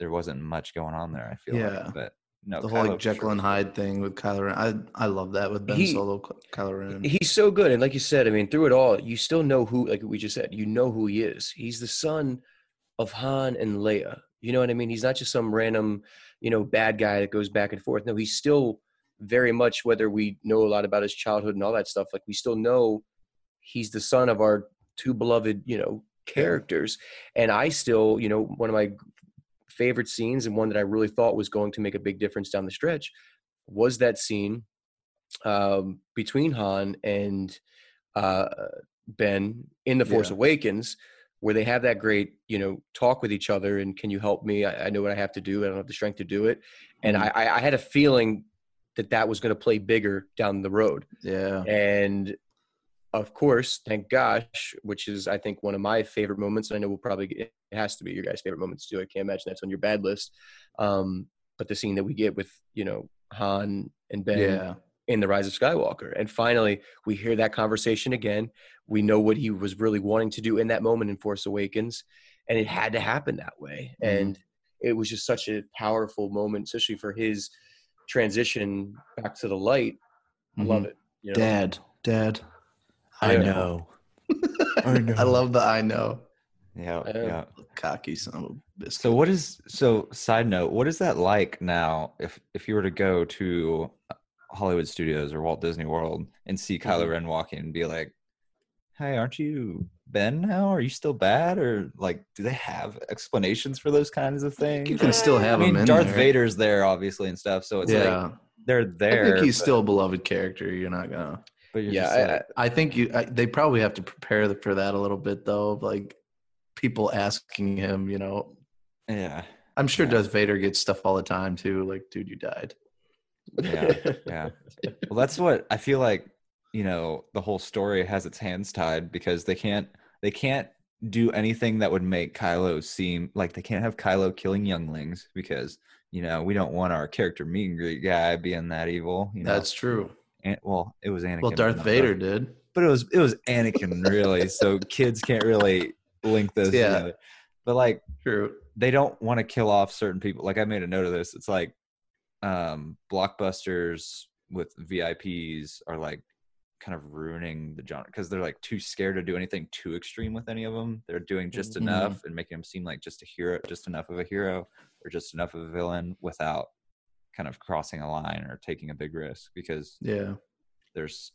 Speaker 1: there wasn't much going on there i feel
Speaker 2: Yeah.
Speaker 1: like but no
Speaker 2: the whole like
Speaker 1: Kylo
Speaker 2: Jekyll
Speaker 1: sure.
Speaker 2: and Hyde thing with Kylo Ren. I I love that with Ben
Speaker 3: He-
Speaker 2: Solo, Ky- Kylo Ren.
Speaker 3: He's so good. And like you said, I mean, through it all, you still know who, like we just said, you know who he is. He's the son of Han and Leia. You know what I mean? He's not just some random, you know, bad guy that goes back and forth. No, he's still very much, whether we know a lot about his childhood and all that stuff, like we still know he's the son of our two beloved, you know, characters. And I still, you know, one of my favorite scenes and one that I really thought was going to make a big difference down the stretch was that scene um, between Han and uh, Ben in The Force
Speaker 1: Yeah.
Speaker 3: Awakens, where they have that great, you know, talk with each other and can you help me? I, I know what I have to do. I don't have the strength to do it. And
Speaker 2: Mhm.
Speaker 3: I, I I had a feeling that that was going to play bigger down the road.
Speaker 2: Yeah.
Speaker 3: And of course, thank gosh, which is I think one of my favorite moments. And I know we'll probably get, it has to be your guys' favorite moments too. I can't imagine that's on your bad list. Um, but the scene that we get with you know Han and Ben
Speaker 2: Yeah.
Speaker 3: in the Rise of Skywalker, and finally we hear that conversation again. We know what he was really wanting to do in that moment in Force Awakens, and it had to happen that way.
Speaker 2: Mhm.
Speaker 3: And it was just such a powerful moment, especially for his transition back to the light. I love it. You know?
Speaker 2: Mm-hmm. Dad. Dad. I
Speaker 3: Yeah.
Speaker 2: know.
Speaker 1: I know.
Speaker 2: I love the I know.
Speaker 1: Yeah,
Speaker 3: Yeah.
Speaker 1: yeah.
Speaker 2: Cocky son of a biscuit.
Speaker 1: So what is so side note, what is that like now if if you were to go to uh, Hollywood Studios or Walt Disney World and see Kylo
Speaker 2: Mhm.
Speaker 1: Ren walking and be like, "Hey, aren't you Ben now? Are you still bad?" Or like, do they have explanations for those kinds of things?
Speaker 2: you can still uh,
Speaker 1: I
Speaker 2: have
Speaker 1: mean,
Speaker 2: him in
Speaker 1: Darth
Speaker 2: there.
Speaker 1: Vader's there obviously and stuff, so it's
Speaker 2: yeah.
Speaker 1: like they're there.
Speaker 2: I think he's
Speaker 1: but-
Speaker 2: still a beloved character. You're not gonna.
Speaker 1: but you're
Speaker 3: Yeah,
Speaker 1: just
Speaker 3: I-
Speaker 2: I think you. I, they probably have to prepare for that a little bit though. of, Like people asking him. You know,
Speaker 1: yeah,
Speaker 2: I'm sure
Speaker 1: Yeah.
Speaker 2: Darth Vader gets stuff all the time too. Like, dude, you died.
Speaker 1: yeah, yeah. Well, that's what I feel like. You know, the whole story has its hands tied because they can't they can't do anything that would make Kylo seem like they can't have Kylo killing younglings because you know we don't want our character meet and greet guy being that evil. You know,
Speaker 2: That's true.
Speaker 1: and, well, it was Anakin.
Speaker 2: Well, Darth Vader did.
Speaker 1: but it was it was Anakin really. so kids can't really link those
Speaker 2: Yeah.
Speaker 1: together. But like
Speaker 2: True.
Speaker 1: they don't want to kill off certain people. Like I made a note of this. It's like um blockbusters with VIPs are like kind of ruining the genre because they're like too scared to do anything too extreme with any of them. They're doing just
Speaker 2: Mhm.
Speaker 1: enough and making them seem like just a hero, just enough of a hero or just enough of a villain without kind of crossing a line or taking a big risk because
Speaker 2: Yeah.
Speaker 1: there's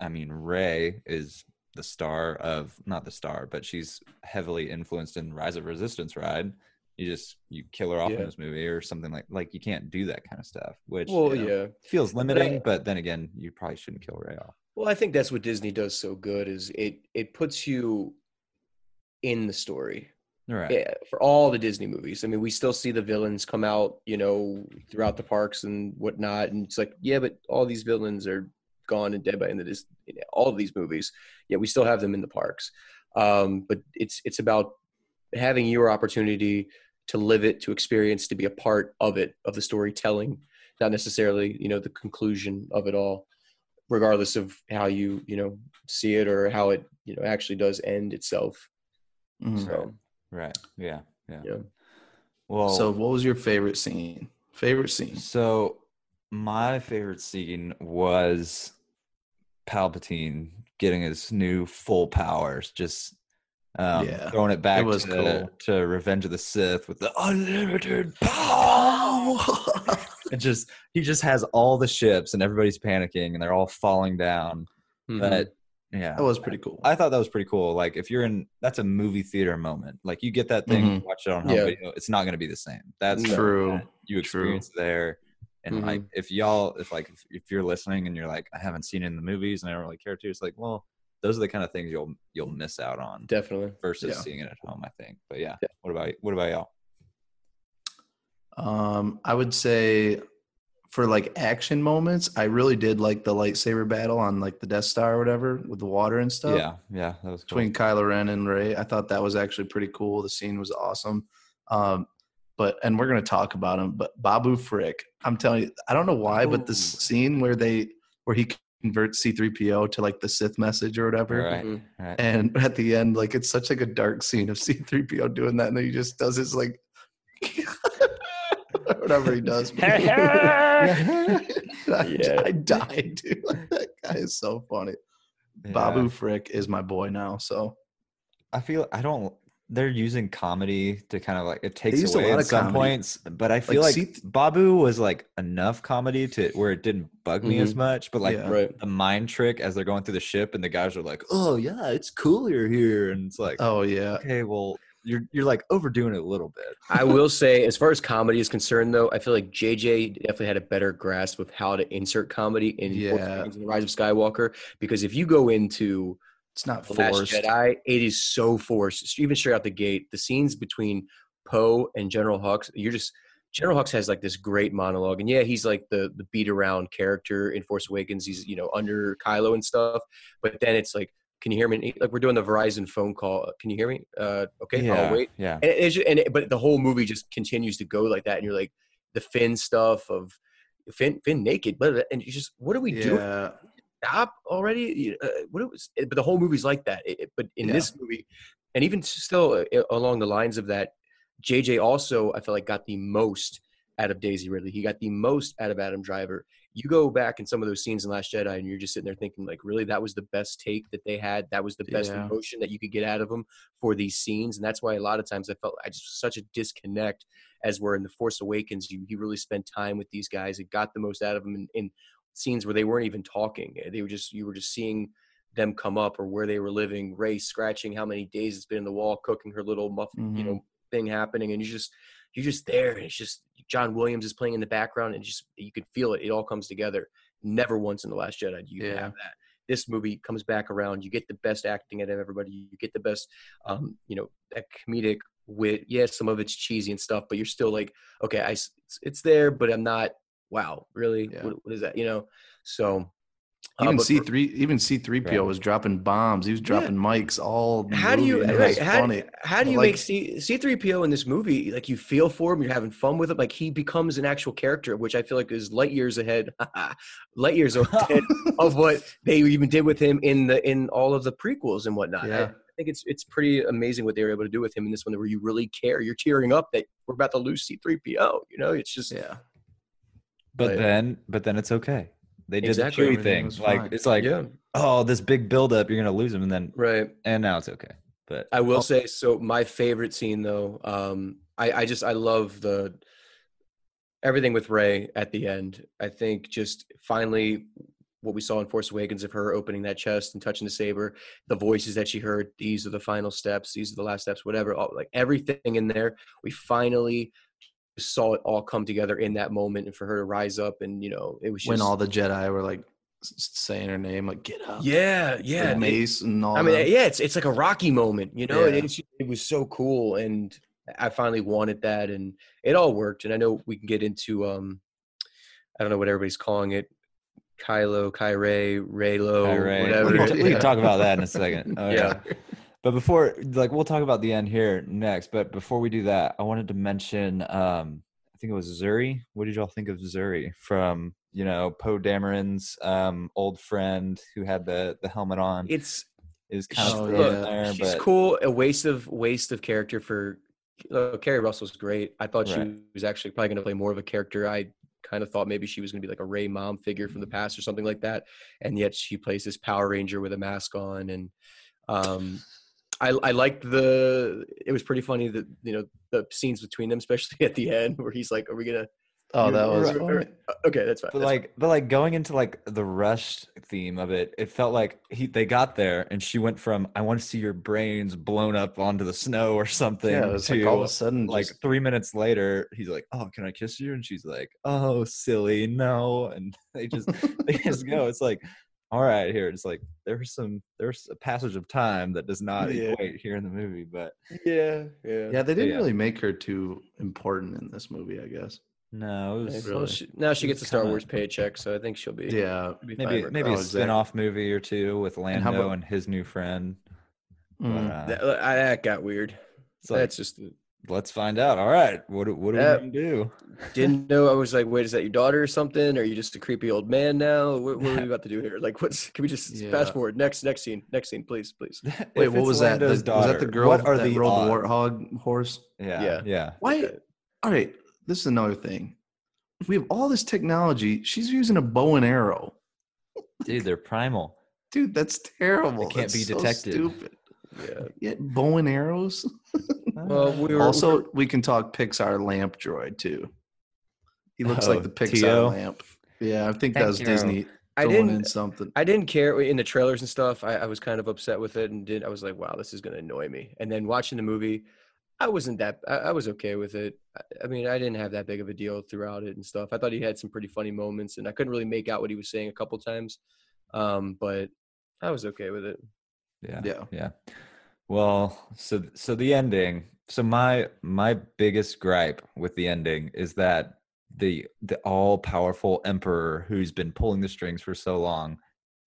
Speaker 1: I mean Rey is the star of not the star, but she's heavily influenced in Rise of Resistance ride. You just you kill her off
Speaker 3: Yeah.
Speaker 1: in this movie or something like like you can't do that kind of stuff, which
Speaker 3: well,
Speaker 1: you know,
Speaker 3: yeah.
Speaker 1: feels limiting,
Speaker 3: I-
Speaker 1: but then again, you probably shouldn't kill Rey off.
Speaker 3: Well, I think that's what Disney does so good is it it puts you in the story.
Speaker 1: Right.
Speaker 3: Yeah, for all the Disney movies. I mean, we still see the villains come out, you know, throughout the parks and whatnot, and it's like, yeah, but all these villains are gone and dead by the end of. You know, all of these movies, yeah, we still have them in the parks. Um, but it's it's about having your opportunity to live it, to experience, to be a part of it, of the storytelling, not necessarily, you know, the conclusion of it all, regardless of how you, you know, see it or how it, you know, actually does end itself.
Speaker 2: Mhm.
Speaker 3: So,
Speaker 1: Right. Yeah. Yeah.
Speaker 3: yeah.
Speaker 1: Well
Speaker 2: So, what was your favorite scene? Favorite scene?
Speaker 1: So my favorite scene was Palpatine getting his new full powers, just um,
Speaker 2: Yeah,
Speaker 1: throwing it back
Speaker 2: was
Speaker 1: to,
Speaker 2: cool.
Speaker 1: to Revenge of the Sith with the unlimited power. it just he just has all the ships and everybody's panicking and they're all falling down.
Speaker 3: Mhm.
Speaker 1: But yeah,
Speaker 2: that was pretty cool.
Speaker 1: I thought that was pretty cool. Like if you're in, that's a movie theater moment. Like you get that thing,
Speaker 2: Mhm.
Speaker 1: watch it on home
Speaker 3: Yeah.
Speaker 1: video. It's not going to be the same. That's
Speaker 2: True.
Speaker 1: that you experience there. And like if y'all, if like if, if you're listening and you're like, I haven't seen it in the movies and I don't really care to, it's like, well, those are the kind of things you'll you'll miss out on
Speaker 3: Definitely.
Speaker 1: versus
Speaker 2: Yeah.
Speaker 1: seeing it at home. I think. But yeah,
Speaker 3: Yeah.
Speaker 1: what about what about y'all?
Speaker 2: Um, I would say for like action moments, I really did like the lightsaber battle on like the Death Star or whatever with the water and stuff.
Speaker 1: Yeah, yeah, that was cool.
Speaker 2: between Kylo Ren and Rey. I thought that was actually pretty cool. The scene was awesome. Um, but and we're gonna talk about him. But Babu Frick, I'm telling you, I don't know why, but the scene where they where he converts C3PO to like the Sith message or whatever.
Speaker 1: Right,
Speaker 3: Mhm.
Speaker 1: right.
Speaker 2: And at the end, like it's such like a dark scene of C3PO doing that, and then he just does his like whatever he does. I,
Speaker 3: Yeah.
Speaker 2: I died, dude. that guy is so funny.
Speaker 1: Yeah.
Speaker 2: Babu Frick is my boy now. So
Speaker 1: I feel I don't. They're using comedy to kind of like it takes
Speaker 2: used a
Speaker 1: away
Speaker 2: lot
Speaker 1: at
Speaker 2: of
Speaker 1: some
Speaker 2: comedy.
Speaker 1: points, but I feel like,
Speaker 2: see-
Speaker 1: Babu was like enough comedy to where it didn't bug me as mm-hmm. much. But like
Speaker 2: Yeah.
Speaker 3: Right.
Speaker 1: the mind trick as they're going through the ship, and the guys are like, "Oh yeah, it's cool you're here," and it's like,
Speaker 2: oh yeah.
Speaker 1: okay, well, you're you're like overdoing it a little bit.
Speaker 3: I will say, as far as comedy is concerned, though, I feel like JJ definitely had a better grasp of how to insert comedy in
Speaker 2: Yeah.
Speaker 3: Awakens the Rise of Skywalker. Because if you go into
Speaker 2: It's not
Speaker 3: The Last
Speaker 2: forced.
Speaker 3: Jedi, it is so forced. Even straight out the gate, the scenes between Poe and General Hux, you're just General Hux has like this great monologue, and yeah, he's like the the beat around character in Force Awakens. He's you know under Kylo and stuff, but then it's like, can you hear me? Like we're doing the Verizon phone call. Can you hear me? Uh, okay, I'll wait.
Speaker 1: yeah.
Speaker 3: And it's just, and it, but the whole movie just continues to go like that, and you're like the Finn stuff of Finn Finn naked, but and you just what are we doing? Stop already? Uh, what it was, but the whole movie's like that. It- it- but in
Speaker 2: Yeah.
Speaker 3: this movie, and even still uh, along the lines of that, JJ also I feel like got the most out of Daisy Ridley. He got the most out of Adam Driver. You go back in some of those scenes in Last Jedi, and you're just sitting there thinking, like, really, that was the best take that they had. That was the best
Speaker 2: Yeah.
Speaker 3: emotion that you could get out of them for these scenes, and that's why a lot of times I felt I just such a disconnect as we're in the Force Awakens. You he really spent time with these guys. It got the most out of them in, in scenes where they weren't even talking. They were just you were just seeing them come up or where they were living. Rey scratching how many days it's been in the wall, cooking her little muffin, you
Speaker 2: Mhm.
Speaker 3: know, thing happening, and you just you're just there. And it's just John Williams is playing in the background, and just you could feel it. It all comes together. Never once in the Last Jedi do you
Speaker 2: Yeah.
Speaker 3: have that. This movie comes back around. You get the best acting out of everybody. You get the best, um, you know, that comedic wit. Yes, some of it's cheesy and stuff, but you're still like, okay, I it's, it's there, but I'm not. Wow, really?
Speaker 2: Yeah.
Speaker 3: What, what is that? You know. So uh,
Speaker 2: Even C three, even C three PO was dropping bombs. He was dropping mics all.
Speaker 3: how do you
Speaker 2: movie, and it
Speaker 3: right, how, how do you
Speaker 2: Like-
Speaker 3: make C C three PO in this movie like you feel for him? You're having fun with him. Like he becomes an actual character, which I feel like is light years ahead, light years ahead of what they even did with him in the in all of the prequels and whatnot. I,
Speaker 2: Yeah.
Speaker 3: I think it's it's pretty amazing what they were able to do with him in this one, where you really care. You're tearing up that we're about to lose C three PO. You know, it's just
Speaker 2: Yeah.
Speaker 1: But then, but then it's okay. They did
Speaker 3: Exactly.
Speaker 1: the thing. Like
Speaker 2: fine.
Speaker 1: it's like,
Speaker 3: yeah,
Speaker 1: oh, this big buildup, you're gonna lose them, and then
Speaker 3: right.
Speaker 1: and now it's okay. But
Speaker 3: I will say so. My favorite scene, though, um, I, I just I love the everything with Rey at the end. I think just finally what we saw in Force Awakens of her opening that chest and touching the saber, the voices that she heard. These are the final steps. These are the last steps. Whatever, all, like everything in there. We finally saw it all come together in that moment, and for her to rise up and you know it was just
Speaker 2: When all the Jedi were like s- s- saying her name, like get up.
Speaker 3: yeah yeah
Speaker 2: Like
Speaker 3: it-
Speaker 2: Mace and all.
Speaker 3: I mean,
Speaker 2: them.
Speaker 3: yeah, it's it's like a Rocky moment, you know.
Speaker 2: Yeah.
Speaker 3: It's, it was so cool, and I finally wanted that, and it all worked. And I know we can get into um, I don't know what everybody's calling it, Kylo, Kyray, Reylo,
Speaker 1: Kyrie.
Speaker 3: whatever.
Speaker 1: We, can, we can talk about that in a second. Oh,
Speaker 3: Yeah.
Speaker 1: But before, like, we'll talk about the end here next. But before we do that, I wanted to mention, um, I think it was Zorii. What did y'all think of Zorii from, you know, Poe Dameron's um, old friend who had the the helmet on?
Speaker 3: It's
Speaker 1: It was kind
Speaker 2: Oh,
Speaker 1: of thrown in
Speaker 2: yeah.
Speaker 1: there,
Speaker 3: she's
Speaker 1: but
Speaker 3: cool. A waste of waste of character for uh, Keri Russell's great. I thought
Speaker 1: Right.
Speaker 3: she was actually probably going to play more of a character. I kind of thought maybe she was going to be like a Rey mom figure from the past or something like that, and yet she plays this Power Ranger with a mask on, and um, I I liked the. It was pretty funny that you know the scenes between them, especially at the end where he's like, "Are we gonna?"
Speaker 2: oh, that was.
Speaker 1: Right.
Speaker 2: funny.
Speaker 3: Uh, Okay, that's fine.
Speaker 1: but
Speaker 3: that's fine.
Speaker 1: like but like going into like the rushed theme of it it felt like he they got there and she went from i want to see your brains blown up onto the snow or something
Speaker 2: Yeah, it was
Speaker 1: to
Speaker 2: like all of a sudden,
Speaker 1: like
Speaker 2: just,
Speaker 1: three minutes later he's like oh can i kiss you and she's like oh silly no and they just they just go it's like all right here it's like there's some there's a passage of time that does not
Speaker 3: Yeah.
Speaker 1: equate here in the movie but
Speaker 3: yeah, yeah.
Speaker 2: yeah, they didn't
Speaker 1: yeah.
Speaker 2: really make her too important in this movie, I guess.
Speaker 1: no it was
Speaker 3: Well, she, now she gets a Star
Speaker 1: kinda-
Speaker 3: Wars paycheck, so I think she'll be
Speaker 2: Yeah,
Speaker 3: be
Speaker 1: maybe
Speaker 3: with
Speaker 1: maybe
Speaker 2: Oh,
Speaker 1: a
Speaker 2: exactly.
Speaker 1: spin-off movie or two with
Speaker 2: And
Speaker 1: lando
Speaker 2: about-
Speaker 1: and his new friend but,
Speaker 2: Mm.
Speaker 1: uh,
Speaker 3: That, that got weird.
Speaker 1: it's like,
Speaker 3: That's just
Speaker 1: let's find out all right what do- what are
Speaker 3: Yep.
Speaker 1: we do
Speaker 3: didn't know. I was like, wait, is that your daughter or something? Are you just a creepy old man now? What, what are we about to do here? Like, what's? Can we just
Speaker 2: Yeah.
Speaker 3: fast forward? Next, next scene, next scene, please, please.
Speaker 2: Wait, what
Speaker 1: it's
Speaker 2: was that? The, was that the girl
Speaker 1: what are
Speaker 2: that
Speaker 1: the
Speaker 2: rode
Speaker 1: odds?
Speaker 2: the warthog horse?
Speaker 1: yeah
Speaker 3: Yeah.
Speaker 1: yeah
Speaker 2: Why? All right, this is another thing. We have all this technology. She's using a bow and arrow.
Speaker 1: dude they're primal
Speaker 2: Dude, that's terrible.
Speaker 1: It can't
Speaker 2: That's
Speaker 1: be
Speaker 2: so
Speaker 1: detected.
Speaker 2: stupid.
Speaker 3: Yeah.
Speaker 2: Yet bow and arrows.
Speaker 3: Well, we were
Speaker 2: also, we can talk Pixar lamp droid too. He looks
Speaker 1: Oh,
Speaker 2: like the Pixar
Speaker 1: Tio?
Speaker 2: lamp. Yeah, I think that was. Disney
Speaker 3: I didn't.
Speaker 2: something.
Speaker 3: I didn't care in the trailers and stuff. I, I was kind of upset with it, and did I was like, wow, this is gonna annoy me. And then watching the movie, I wasn't that. I, I was okay with it. I, I mean, I didn't have that big of a deal throughout it and stuff. I thought he had some pretty funny moments, and I couldn't really make out what he was saying a couple times, um, but I was okay with it.
Speaker 1: Yeah.
Speaker 2: Yeah.
Speaker 1: Yeah. Well, so so the ending. So my my biggest gripe with the ending is that the the all powerful emperor who's been pulling the strings for so long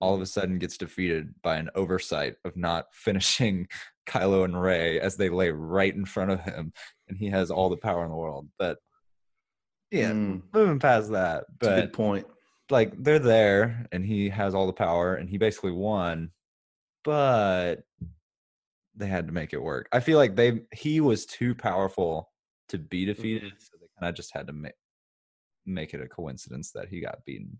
Speaker 1: all of a sudden gets defeated by an oversight of not finishing Kylo and Rey as they lay right in front of him and he has all the power in the world. But yeah,
Speaker 2: Mm,
Speaker 1: moving past that, but
Speaker 2: good point.
Speaker 1: like they're there and he has all the power and he basically won but they had to make it work i feel like they he was too powerful to be defeated so they kind of just had to make make it a coincidence that he got beaten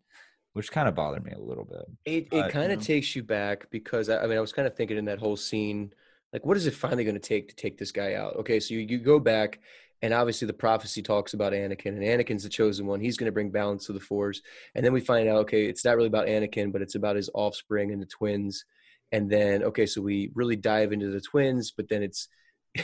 Speaker 1: which kind of bothered me a little bit
Speaker 3: It
Speaker 1: Uh,
Speaker 3: it kind of
Speaker 2: yeah.
Speaker 3: takes you back because I, I mean I was kind of thinking in that whole scene, like what is it finally going to take to take this guy out? Okay, so you, you go back, and obviously the prophecy talks about Anakin, and Anakin's the chosen one. He's going to bring balance to the Force, and then we find out okay, it's not really about Anakin, but it's about his offspring and the twins. And then okay, so we really dive into the twins, but then it's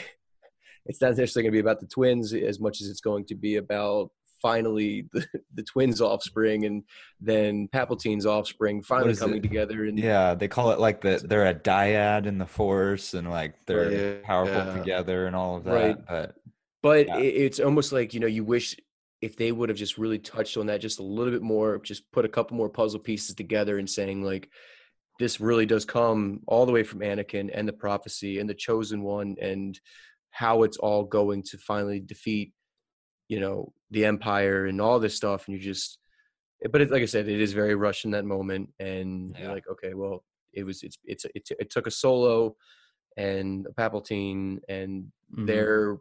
Speaker 3: it's not necessarily going to be about the twins as much as it's going to be about finally the, the twins offspring and then Palpatine's offspring finally coming
Speaker 1: it?
Speaker 3: together and
Speaker 1: yeah they call it like the they're a dyad in the force and like oh, they're
Speaker 2: Right,
Speaker 1: powerful
Speaker 2: yeah.
Speaker 1: together and all of that
Speaker 3: Right.
Speaker 1: but
Speaker 3: but
Speaker 1: Yeah.
Speaker 3: it's almost like you know you wish if they would have just really touched on that just a little bit more just put a couple more puzzle pieces together and saying like this really does come all the way from Anakin and the prophecy and the chosen one and how it's all going to finally defeat you know the empire and all this stuff and you just but it, like i said it is very rushed in that moment and
Speaker 1: Yeah.
Speaker 3: you're like okay well it was it's it's it, it took a solo and a palpatine and
Speaker 2: Mhm.
Speaker 3: their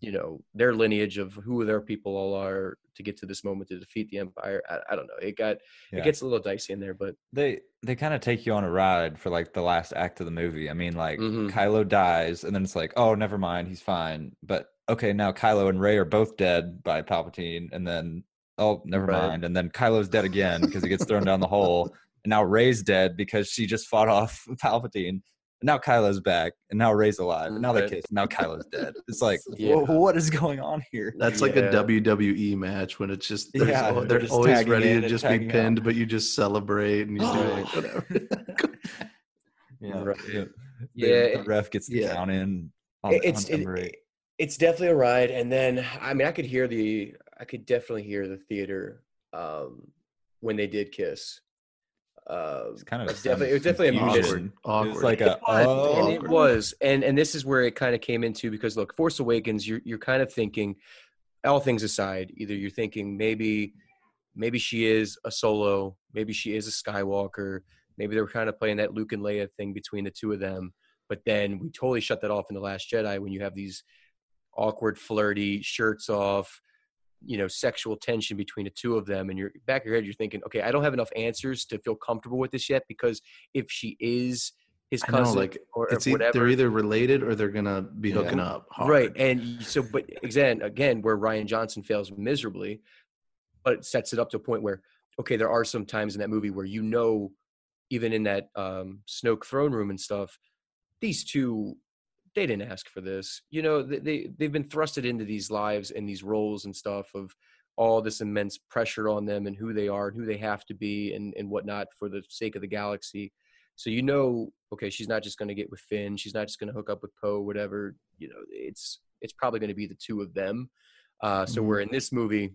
Speaker 3: you know their lineage of who their people all are to get to this moment to defeat the empire i, I don't know it got
Speaker 1: Yeah.
Speaker 3: it gets a little dicey in there but
Speaker 1: they they kind of take you on a ride for like the last act of the movie. I mean, like
Speaker 3: Mhm.
Speaker 1: Kylo dies, and then it's like, oh, never mind, he's fine. But okay, now Kylo and Rey are both dead by Palpatine, and then oh, never
Speaker 3: Right.
Speaker 1: mind, and then Kylo's dead again because he gets thrown down the hole, and now Rey's dead because she just fought off Palpatine. And now Kylo's back, and now Rey's alive, and now they
Speaker 3: Right.
Speaker 1: kiss. Now Kylo's dead. It's like,
Speaker 3: Yeah.
Speaker 1: wha- what is going on here?
Speaker 2: That's like
Speaker 3: Yeah.
Speaker 2: a WWE match when it's just there's
Speaker 1: Yeah,
Speaker 2: al-
Speaker 1: they're
Speaker 2: they're,
Speaker 1: just
Speaker 2: always ready to just be
Speaker 1: tagging out.
Speaker 2: pinned, but you just celebrate and you do
Speaker 3: Right.
Speaker 2: whatever.
Speaker 1: Yeah,
Speaker 3: Right.
Speaker 1: yeah.
Speaker 3: Yeah,
Speaker 1: the ref gets the
Speaker 2: yeah.
Speaker 1: count in. On,
Speaker 3: it's
Speaker 1: on
Speaker 3: it, it- it's definitely a ride and then i mean i could hear the i could definitely hear the theater um when they did kiss um
Speaker 1: It's kind of
Speaker 3: it's definitely it was definitely a
Speaker 1: confusion.
Speaker 2: awkward.
Speaker 1: It was
Speaker 2: awkward.
Speaker 1: like a
Speaker 3: was,
Speaker 1: oh,
Speaker 3: and it
Speaker 2: awkward.
Speaker 3: was and and this is where it kind of came into because look force awakens you're you're kind of thinking all things aside either you're thinking maybe maybe she is a solo maybe she is a skywalker maybe they were kind of playing that luke and leia thing between the two of them but then we totally shut that off in the last jedi when you have these awkward flirty shirts off you know sexual tension between the two of them and you're back of your head you're thinking okay i don't have enough answers to feel comfortable with this yet because if she is his
Speaker 2: I know,
Speaker 3: cousin
Speaker 2: like
Speaker 3: or, or
Speaker 2: it's e- they're either related or they're gonna be
Speaker 1: Yeah.
Speaker 2: hooking up. Hard.
Speaker 3: right and so but again again where rian johnson fails miserably but it sets it up to a point where okay there are some times in that movie where you know even in that um snoke throne room and stuff these two they didn't ask for this you know they, they they've been thrusted into these lives and these roles and stuff of all this immense pressure on them and who they are and who they have to be and and whatnot for the sake of the galaxy so you know okay she's not just going to get with finn she's not just going to hook up with poe whatever you know it's it's probably going to be the two of them uh so
Speaker 2: Mhm.
Speaker 3: where in this movie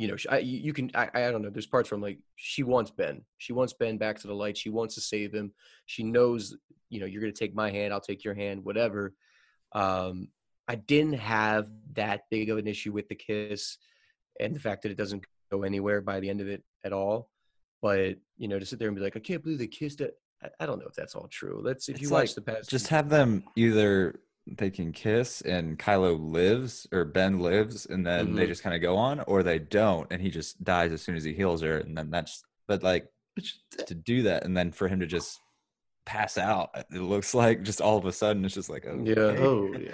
Speaker 3: you know, I, you can, I, I don't know. There's parts where I'm like, she wants Ben. She wants Ben back to the light. She wants to save him. She knows, you know, you're going to take my hand. I'll take your hand, whatever. Um, I didn't have that big of an issue with the kiss and the fact that it doesn't go anywhere by the end of it at all. But, you know, to sit there and be like, I can't believe they kissed it. I, I don't know if that's all true. Let's, if
Speaker 1: It's
Speaker 3: you
Speaker 1: like,
Speaker 3: watch the past,
Speaker 1: just have them either they can kiss and Kylo lives or Ben lives and then they
Speaker 3: Mhm.
Speaker 1: just kind of go on or they don't and he just dies as soon as he heals her and then that's but like to do that and then for him to just pass out it looks like just all of a sudden it's just like
Speaker 3: Yeah.
Speaker 2: oh yeah.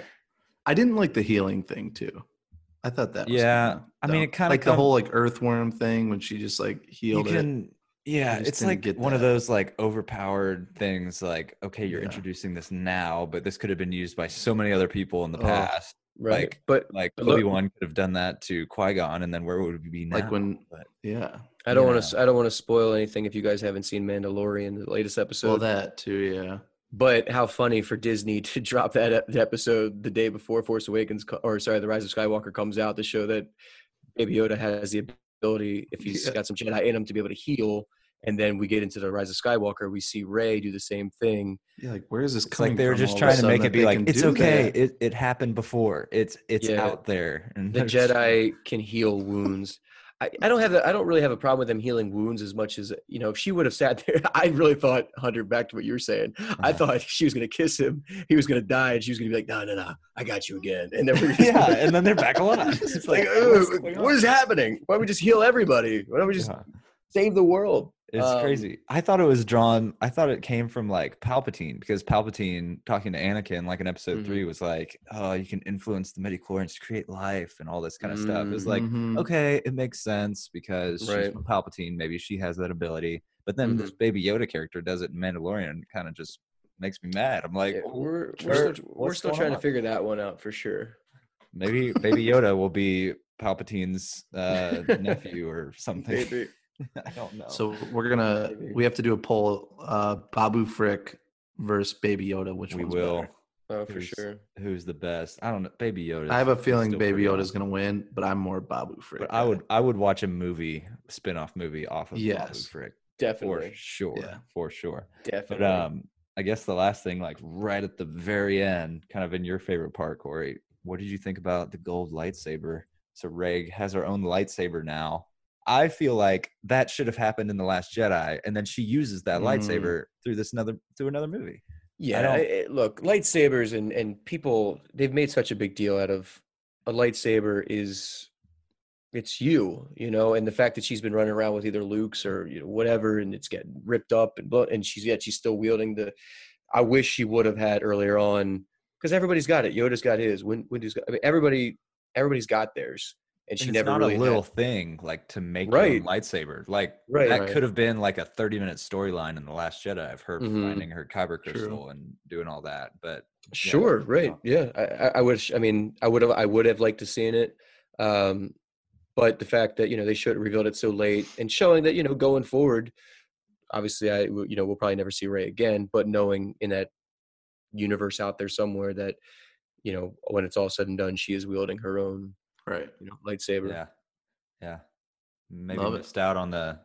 Speaker 2: I didn't like the healing thing too. I thought that was
Speaker 1: Yeah, I mean, it kinda
Speaker 2: like
Speaker 1: come-
Speaker 2: the whole like earthworm thing when she just like
Speaker 1: you
Speaker 2: healed it.
Speaker 1: Can Yeah, it's like
Speaker 2: get
Speaker 1: one of those like overpowered things. Like, okay, you're
Speaker 2: Yeah.
Speaker 1: introducing this now, but this could have been used by so many other people in the
Speaker 2: Oh,
Speaker 1: past.
Speaker 3: right.
Speaker 1: Like-
Speaker 3: but
Speaker 1: Like
Speaker 3: But look-
Speaker 1: Obi Wan could have done that to Qui Gon, and then where would we be now?
Speaker 2: Like when,
Speaker 1: But-
Speaker 2: yeah.
Speaker 3: I don't
Speaker 1: you
Speaker 3: want to. I don't want to spoil anything if you guys haven't seen Mandalorian, the latest episode.
Speaker 2: well, that too. Yeah.
Speaker 3: But how funny for Disney to drop that episode the day before Force Awakens, or sorry, the Rise of Skywalker comes out to show that Baby Yoda has the ability, if he's
Speaker 2: Yeah.
Speaker 3: got some Jedi in him, to be able to heal. And then we get into the Rise of Skywalker, we see Rey do the same thing.
Speaker 2: Yeah. Like, where is this
Speaker 1: It's
Speaker 2: coming
Speaker 1: like they were just
Speaker 2: all of a
Speaker 1: trying to make it be like it's okay.
Speaker 2: that?
Speaker 1: It it happened before. It's it's
Speaker 3: Yeah.
Speaker 1: out there. And
Speaker 3: The Jedi can heal wounds. I, I don't have the, I don't really have a problem with them healing wounds as much as you know. If she would have sat there, I really thought Hunter. Back to what you were saying, I
Speaker 1: Uh-huh.
Speaker 3: thought she was gonna kiss him. He was gonna die, and she was gonna be like, "No, no, no, I got you again." And then
Speaker 1: yeah, and then they're back alive.
Speaker 3: it's like,
Speaker 1: what's
Speaker 3: "Ugh,
Speaker 1: going
Speaker 3: what is happening? Why don't we just heal everybody? Why don't we just
Speaker 1: Yeah.
Speaker 3: save the world?
Speaker 1: It's
Speaker 3: Um,
Speaker 1: crazy. I thought it was drawn. I thought it came from like Palpatine because Palpatine talking to Anakin, like in Episode
Speaker 3: Mhm.
Speaker 1: Three, was like, "Oh, you can influence the midichlorians to create life and all this kind of stuff." It was like,
Speaker 2: Mhm.
Speaker 1: okay, it makes sense because she's from Palpatine. Maybe she has that ability. But then this Baby Yoda character does it in Mandalorian, kind of just makes me mad. I'm like,
Speaker 3: Yeah,
Speaker 1: "Oh,
Speaker 3: we're we're still, we're still trying to figure that one out for sure.
Speaker 1: maybe Baby Yoda will be Palpatine's uh, nephew or something.
Speaker 3: Maybe.
Speaker 1: I don't know.
Speaker 2: So we're gonna
Speaker 3: Maybe.
Speaker 2: we have to do a poll. Uh, Babu Frick versus Baby Yoda. Which
Speaker 1: we
Speaker 2: one's
Speaker 1: will.
Speaker 2: better?
Speaker 3: Oh, for
Speaker 1: Who's-
Speaker 3: sure.
Speaker 1: Who's the best? I don't know. Baby Yoda.
Speaker 2: I have a feeling Baby
Speaker 1: pretty
Speaker 2: Yoda's
Speaker 1: awesome.
Speaker 2: gonna win, but I'm more Babu Frick.
Speaker 1: But I would I would watch a movie spin-off movie off of Babu Frick.
Speaker 3: Definitely.
Speaker 1: for sure.
Speaker 2: Yeah.
Speaker 1: For sure.
Speaker 3: Definitely.
Speaker 1: But um I guess the last thing, like right at the very end, kind of in your favorite part, Corey, what did you think about the gold lightsaber? So Rey has her own lightsaber now. I feel like that should have happened in the Last Jedi, and then she uses that
Speaker 2: Mm.
Speaker 1: lightsaber through this another through another movie.
Speaker 3: Yeah,
Speaker 1: don't-
Speaker 3: I- I- look, lightsabers and and people they've made such a big deal out of a lightsaber is it's you, you know, and the fact that she's been running around with either Luke's or you know whatever, and it's getting ripped up and and she's yet she's still wielding the. I wish she would have had earlier on because everybody's got it. Yoda's got his. Win, Windu's got. I mean, everybody, everybody's got theirs, and she
Speaker 1: And
Speaker 3: never
Speaker 1: it's not
Speaker 3: really
Speaker 1: a
Speaker 3: had-
Speaker 1: little thing like to make
Speaker 3: Right.
Speaker 1: lightsaber. Like
Speaker 3: Right.
Speaker 1: that
Speaker 2: Right.
Speaker 1: could have been like a 30 minute storyline in the Last Jedi of her
Speaker 3: Mhm.
Speaker 1: finding her kyber
Speaker 2: True.
Speaker 1: crystal and doing all that. But
Speaker 3: Sure,
Speaker 1: yeah.
Speaker 3: right. Yeah. I, I, I wish I mean I would have I would have liked to seen it. Um but the fact that, you know, they should have revealed it so late and showing that, you know, going forward, obviously I, you know, we'll probably never see Rey again, but knowing in that universe out there somewhere that, you know, when it's all said and done, she is wielding her own,
Speaker 2: right.
Speaker 3: you know, lightsaber.
Speaker 1: yeah, yeah, maybe
Speaker 2: Love it.
Speaker 1: missed out on the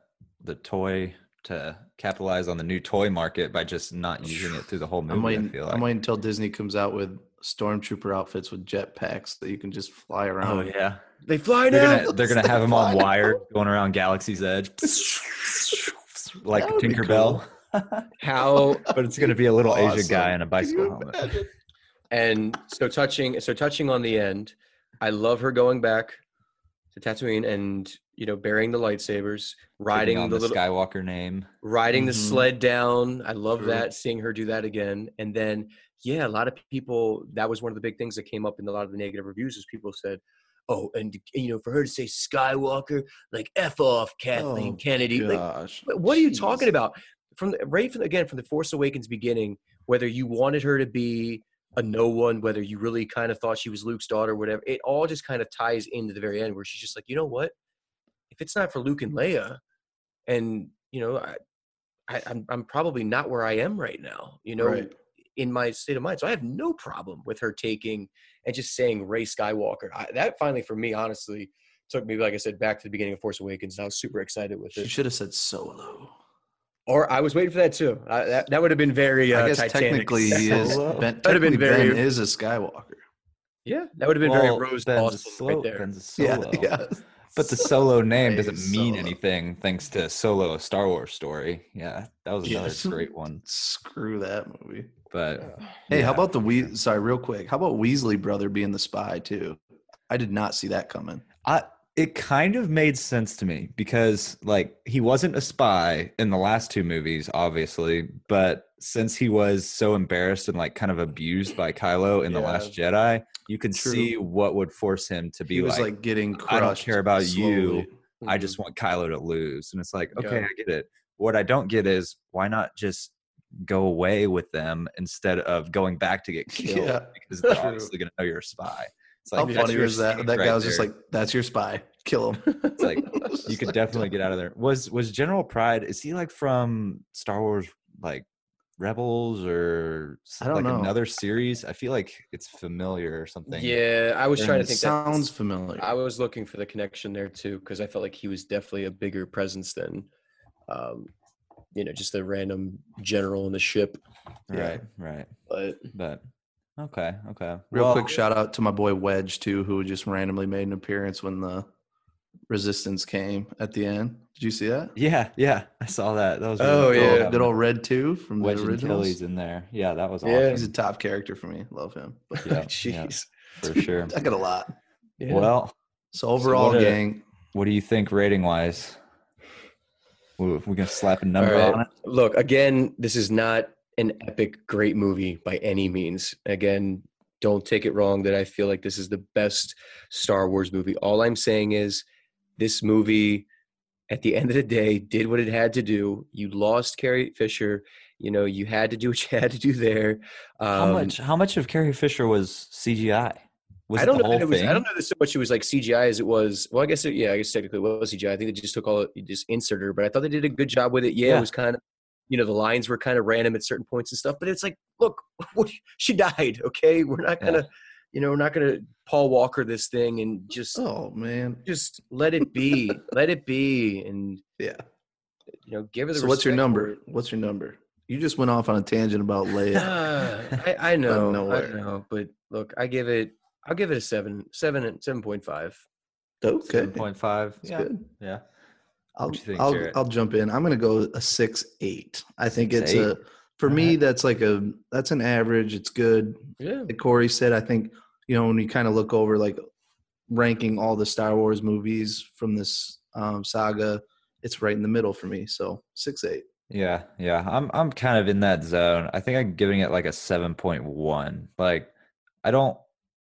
Speaker 1: the toy to capitalize on the new toy market by just not using it through the whole movie.
Speaker 2: I'm
Speaker 1: I
Speaker 2: waiting.
Speaker 1: feel like.
Speaker 2: I'm waiting until Disney comes out with stormtrooper outfits with jetpacks that you can just fly
Speaker 1: oh,
Speaker 2: around.
Speaker 1: Oh yeah,
Speaker 3: They fly
Speaker 1: they're
Speaker 3: now.
Speaker 1: gonna they're gonna have them on wire going around Galaxy's Edge, like
Speaker 2: That would be
Speaker 1: Tinkerbell.
Speaker 3: How
Speaker 1: but it's gonna be a little Asian guy in a bicycle helmet.
Speaker 3: And so touching, so touching on the end, I love her going back to Tatooine and you know burying the lightsabers, riding
Speaker 1: on
Speaker 3: the,
Speaker 1: the,
Speaker 3: little,
Speaker 1: Skywalker name.
Speaker 3: riding the
Speaker 2: Mhm.
Speaker 3: sled down. I love
Speaker 2: True.
Speaker 3: that seeing her do that again. And then yeah, a lot of people. That was one of the big things that came up in a lot of the negative reviews. Is people said, "Oh, and you know, for her to say Skywalker, like f off Kathleen
Speaker 2: Oh,
Speaker 3: Kennedy."
Speaker 2: Gosh,
Speaker 3: but what are you talking about? From the, right from again from the Force Awakens beginning, whether you wanted her to be a no one, whether you really kind of thought she was Luke's daughter, or whatever, it all just kind of ties into the very end where she's just like, you know what? If it's not for Luke and Leia, and you know, I, I I'm I'm probably not where I am right now. You know,
Speaker 2: Right.
Speaker 3: in my state of mind, so I have no problem with her taking and just saying Rey Skywalker. I, that finally, for me, honestly, took me like I said back to the beginning of Force Awakens. I was super excited with it.
Speaker 2: She should have said solo.
Speaker 3: Or I was waiting for that too. I, that that would have been very. Uh,
Speaker 2: I guess
Speaker 3: Titanic.
Speaker 2: technically he is. Ben,
Speaker 3: That'd have been
Speaker 2: technically Ben is a Skywalker.
Speaker 3: Yeah, that would have been
Speaker 1: Well,
Speaker 3: very Rose
Speaker 1: Ben's a
Speaker 3: Awesome
Speaker 1: slow-
Speaker 3: right there.
Speaker 1: Ben's a solo.
Speaker 2: Yeah, yeah.
Speaker 1: But the solo name doesn't mean
Speaker 2: Solo.
Speaker 1: anything thanks to Solo, a Star Wars story. Yeah, that was another
Speaker 2: Yes.
Speaker 1: great one.
Speaker 2: Screw that movie.
Speaker 1: But
Speaker 2: Hey, how about the we? Sorry, real quick. How about Weasley brother being the spy too? I did not see that coming.
Speaker 1: I, it kind of made sense to me because like he wasn't a spy in the last two movies, obviously, but since he was so embarrassed and like kind of abused by Kylo in the Last Jedi, you could
Speaker 2: True.
Speaker 1: see what would force him to be
Speaker 2: He was
Speaker 1: like,
Speaker 2: like, getting crushed.
Speaker 1: I don't care about you.
Speaker 2: slowly.
Speaker 1: I mm-hmm. just want Kylo to lose. And it's like, okay,
Speaker 3: Yeah.
Speaker 1: I get it. what I don't get is why not just go away with them instead of going back to get killed
Speaker 2: Yeah,
Speaker 1: because they're obviously going to know you're a spy. It's
Speaker 2: How funny was that?
Speaker 1: stake
Speaker 2: That guy
Speaker 1: right
Speaker 2: was just like, "That's your spy. Kill him."
Speaker 1: It's like, you could definitely get out of there. Was was General Pryde? Is he like from Star Wars, like Rebels or s-
Speaker 2: I don't
Speaker 1: like
Speaker 2: know.
Speaker 1: another series? I feel like it's familiar or something.
Speaker 3: Yeah, I was
Speaker 1: They're
Speaker 3: trying to think.
Speaker 2: Sounds
Speaker 3: that
Speaker 2: familiar.
Speaker 3: I was looking for the connection there too because I felt like he was definitely a bigger presence than, um, you know, just a random general in the ship.
Speaker 1: right, right.
Speaker 3: But
Speaker 1: But okay, okay.
Speaker 2: Real
Speaker 1: Well,
Speaker 2: quick shout out to my boy Wedge too, who just randomly made an appearance when the resistance came at the end. Did you see that?
Speaker 1: Yeah, yeah. I saw that. That was
Speaker 3: Oh,
Speaker 1: really
Speaker 3: yeah.
Speaker 2: Good old Red Two from
Speaker 1: Wedge
Speaker 2: the
Speaker 1: and
Speaker 2: originals.
Speaker 1: Tilly's in there. Yeah, that was
Speaker 3: Yeah.
Speaker 1: awesome.
Speaker 2: He's a top character for me. Love him. But
Speaker 1: Yeah, yeah,
Speaker 3: jeez.
Speaker 1: for sure.
Speaker 2: I got a lot.
Speaker 3: Yeah.
Speaker 1: Well,
Speaker 2: So overall,
Speaker 1: what a-
Speaker 2: gang,
Speaker 1: what do you think rating wise? We we gonna slap a number
Speaker 3: right.
Speaker 1: on it?
Speaker 3: Look, again, this is not an epic, great movie by any means. Again, don't take it wrong that I feel like this is the best Star Wars movie. All I'm saying is this movie, at the end of the day, did what it had to do. You lost Carrie Fisher. You know, you had to do what you had to do there. Um,
Speaker 1: How much? How much of Carrie Fisher was CGI? Was
Speaker 3: I don't know. That it was,
Speaker 1: thing?
Speaker 3: I don't know that so much it was like CGI as it was. Well, I guess it, yeah, I guess technically it was CGI. I think they just took all just insert her, but I thought they did a good job with it. Yeah,
Speaker 1: Yeah.
Speaker 3: it was kind of, you know, the lines were kind of random at certain points and stuff. But it's like, look, what, she died. Okay, we're not gonna, you know, we're not gonna Paul Walker this thing and just
Speaker 2: oh man,
Speaker 3: just let it be, let it be, and
Speaker 2: yeah.
Speaker 3: you know, give her the.
Speaker 2: So what's your number?
Speaker 3: it.
Speaker 2: What's your number? You just went off on a tangent about Leia.
Speaker 3: I, I know, I
Speaker 2: nowhere.
Speaker 3: know, but look, I give it, I'll give it a seven, seven, and seven point five.
Speaker 2: okay,
Speaker 1: Seven point five.
Speaker 2: That's
Speaker 1: Yeah,
Speaker 2: good.
Speaker 1: yeah.
Speaker 2: I'll
Speaker 1: think,
Speaker 2: I'll, I'll jump in. I'm gonna go a six eight. I think
Speaker 1: Six,
Speaker 2: it's a for me
Speaker 1: Alright.
Speaker 2: that's like a that's an average. It's good.
Speaker 3: Yeah.
Speaker 2: Like Corey said, I think you know when you kind of look over like ranking all the Star Wars movies from this um, saga, it's right in the middle for me. So six eight.
Speaker 1: Yeah, yeah. I'm I'm kind of in that zone. I think I'm giving it like a 7.1. Like I don't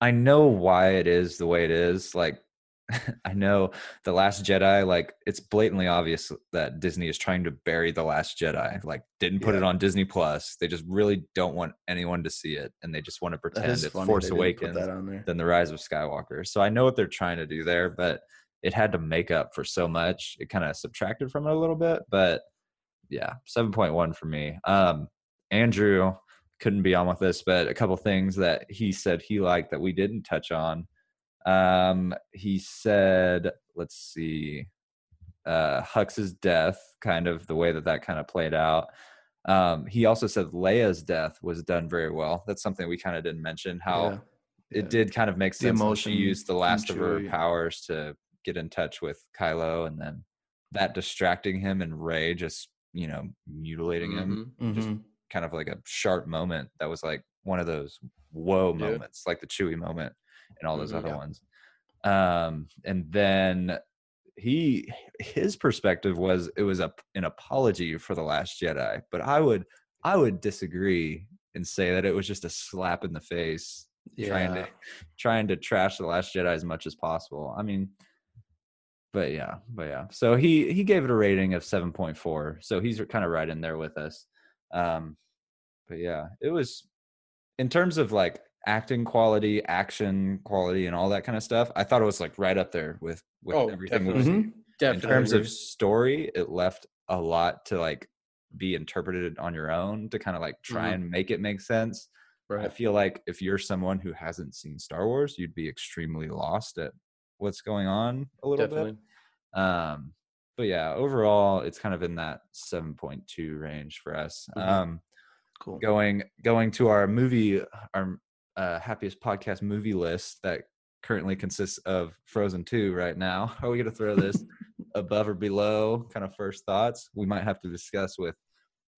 Speaker 1: I know why it is the way it is. Like I know The Last Jedi like it's blatantly obvious that Disney is trying to bury The Last Jedi. Like didn't put it on Disney Plus. They just really don't want anyone to see it and they just want to pretend it's
Speaker 2: funny.
Speaker 1: Force Awakens
Speaker 2: Put that on there.
Speaker 1: than the rise of skywalker so i know what they're trying to do there but it had to make up for so much it kind of subtracted from it a little bit but yeah 7.1 for me um andrew couldn't be on with this but a couple things that he said he liked that we didn't touch on um he said let's see uh hux's death kind of the way that that kind of played out um he also said leia's death was done very well that's something we kind of didn't mention how
Speaker 2: Yeah.
Speaker 1: it
Speaker 2: Yeah.
Speaker 1: did kind of make sense. that
Speaker 2: emotion
Speaker 1: She used the last of her powers to get in touch with Kylo, and then that distracting him and Rey just you know mutilating him,
Speaker 3: Mhm.
Speaker 1: just
Speaker 2: Mhm.
Speaker 1: kind of like a sharp moment. That was like one of those whoa moments, like the Chewie moment, and all those
Speaker 3: Mhm.
Speaker 1: other
Speaker 2: Yeah.
Speaker 1: ones. Um, and then he his perspective was it was a an apology for the Last Jedi, but I would I would disagree and say that it was just a slap in the face trying to trying to trash the last jedi as much as possible i mean but yeah but yeah so he he gave it a rating of 7.4 so he's kind of right in there with us um but yeah it was in terms of like acting quality action quality and all that kind of stuff i thought it was like right up there with with
Speaker 3: Oh,
Speaker 1: everything
Speaker 3: definitely.
Speaker 1: seen
Speaker 2: Mhm.
Speaker 3: Definitely.
Speaker 1: in terms of story it left a lot to like be interpreted on your own to kind of like try
Speaker 3: Mhm.
Speaker 1: and make it make sense I feel like if you're someone who hasn't seen Star Wars, you'd be extremely lost at what's going on a little
Speaker 3: Definitely.
Speaker 1: bit. Um, but yeah, overall, it's kind of in that 7.2 range for us.
Speaker 3: Mhm.
Speaker 1: Um,
Speaker 2: Cool.
Speaker 1: going going to our movie, our uh, happiest podcast movie list that currently consists of Frozen 2 right now. Are we going to throw this above or below? Kind of first thoughts. We might have to discuss with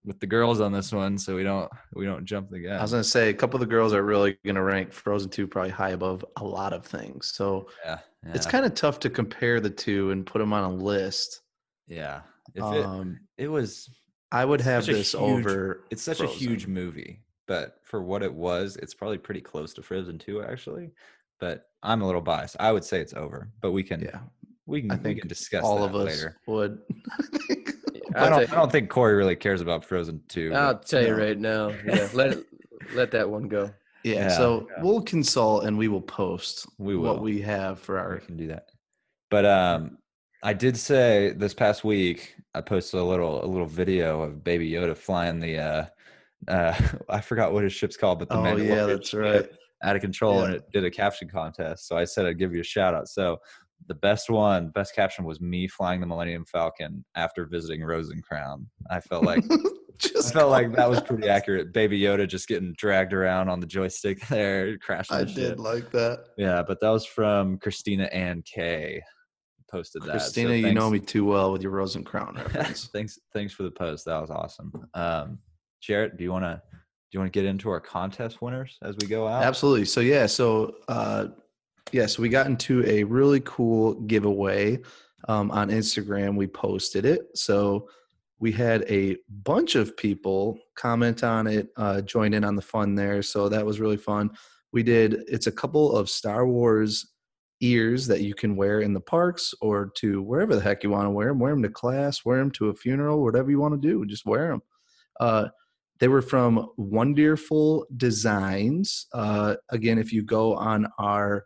Speaker 1: with the girls on this one, so we don't we don't jump the gun.
Speaker 2: I was gonna say a couple of the girls are really gonna rank Frozen Two probably high above a lot of things. So
Speaker 1: yeah,
Speaker 2: it's kind of tough to compare the two and put them on a list.
Speaker 1: Yeah. If it
Speaker 2: um,
Speaker 1: it was
Speaker 2: I would have this
Speaker 1: huge-
Speaker 2: over.
Speaker 1: it's such a huge movie, but for what it was, it's probably pretty close to Frozen 2 actually. But I'm a little biased. I would say it's over, but we can
Speaker 2: Yeah,
Speaker 1: we can
Speaker 2: I
Speaker 1: we can discuss
Speaker 2: all
Speaker 1: that
Speaker 2: of us
Speaker 1: later.
Speaker 2: would.
Speaker 1: I don't.
Speaker 3: tell
Speaker 1: I don't think Corey really cares about Frozen Two.
Speaker 3: I'll
Speaker 1: but-
Speaker 3: tell you
Speaker 2: No.
Speaker 3: right now. Yeah, let it, let that one go.
Speaker 2: Yeah,
Speaker 1: Yeah.
Speaker 2: so
Speaker 1: Yeah.
Speaker 2: we'll consult and we will post
Speaker 1: We
Speaker 2: what we have for our.
Speaker 1: we
Speaker 2: our.
Speaker 1: can do that. But um, I did say this past week I posted a little a little video of Baby Yoda flying the uh, uh, I forgot what his ship's called, but the
Speaker 2: Oh yeah, that's right.
Speaker 1: out of control, and it did a caption contest. So I said I'd give you a shout out. So the best one, best caption was me flying the Millennium Falcon after visiting Rose and Crown. I felt like I
Speaker 2: Just
Speaker 1: felt like that was pretty accurate. Baby Yoda just getting dragged around on the joystick there, crashing.
Speaker 2: I did
Speaker 1: ship.
Speaker 2: like that.
Speaker 1: Yeah, but that was from Christina Ann K. Posted that. So
Speaker 2: Christina, you know me too well with your Rose and Crown reference.
Speaker 1: thanks, thanks for the post. That was awesome. Um, Jarrett, do you want to do you want to get into our contest winners as we go out?
Speaker 2: Absolutely. So yeah, so uh yeah, so we got into a really cool giveaway um, on Instagram. We posted it. So we had a bunch of people comment on it, uh, join in on the fun there. So that was really fun. We did it's a couple of Star Wars ears that you can wear in the parks or to wherever the heck you want to wear them. Wear them to class, wear them to a funeral, whatever you want to do. Just wear them. Uh, they were from Wondearful Designs. Uh, again, if you go on our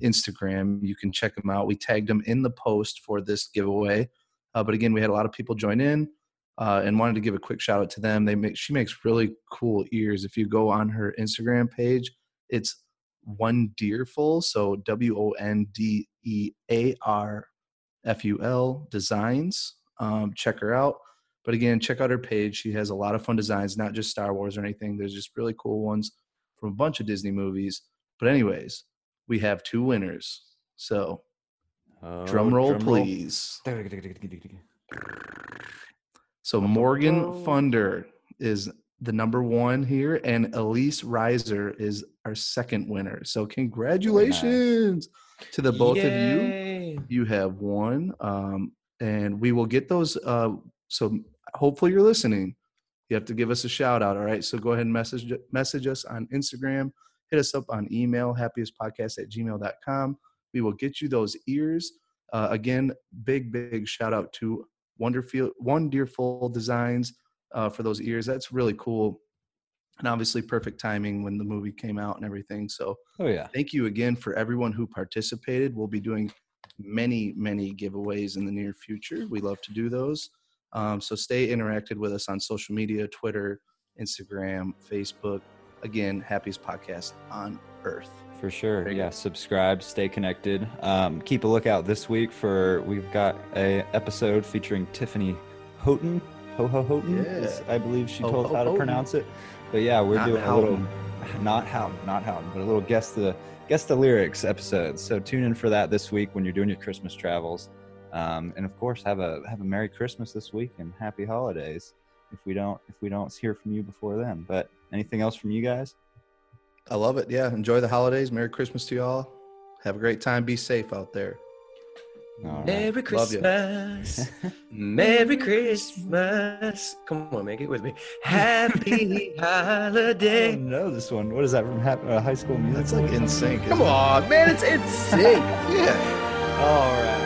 Speaker 2: Instagram, you can check them out. We tagged them in the post for this giveaway. Uh, but again, we had a lot of people join in uh, and wanted to give a quick shout out to them. They make she makes really cool ears. If you go on her Instagram page, it's Wondearful, So W O N D E A R F U L Designs. Um, check her out. But again, check out her page. She has a lot of fun designs, not just Star Wars or anything. There's just really cool ones from a bunch of Disney movies. But anyways, we have two winners. So
Speaker 1: Oh,
Speaker 2: drum roll, please. So Morgan
Speaker 3: roll.
Speaker 2: Funder is the number one here, and Elise Reiser is our second winner. So congratulations to the both of you. You have won, um, and we will get those. Uh, so hopefully you're listening. You have to give us a shout out. All right. So go ahead and message message us on Instagram. Hit us up on email, happiestpodcast at gmail.com. We will get you those ears. Uh, again, big, big shout out to Wondearful, Wondearful Designs uh, for those ears. That's really cool. And obviously, perfect timing when the movie came out and everything. So,
Speaker 1: Oh yeah.
Speaker 2: thank you again for everyone who participated. We'll be doing many, many giveaways in the near future. We love to do those. Um, so stay interacted with us on social media Twitter, Instagram, Facebook. Again, happiest podcast on earth.
Speaker 1: For sure. Yeah. Subscribe, stay connected. Um, keep a lookout this week for we've got a episode featuring Tiffany Houghton. Ho Ho Houghton. is- I believe she told us how to pronounce it. But yeah, we're
Speaker 2: Not
Speaker 1: doing a little not Houghton, not Houghton, but a little guess the guess the lyrics episode. So tune in for that this week when you're doing your Christmas travels. Um, and of course have a have a Merry Christmas this week and happy holidays if we don't if we don't hear from you before then. But anything else from you guys?
Speaker 2: I love it. Yeah. Enjoy the holidays. Merry Christmas to y'all. Have a great time. Be safe out there.
Speaker 1: All right.
Speaker 3: Merry Christmas. Merry Christmas. Come on, make it with me. Happy
Speaker 1: I
Speaker 3: holiday.
Speaker 1: don't know this one. What is that from Hap- uh, High School Music?
Speaker 2: That's like in sync.
Speaker 3: Come on, man, it's insane.
Speaker 2: Yeah.
Speaker 1: All right.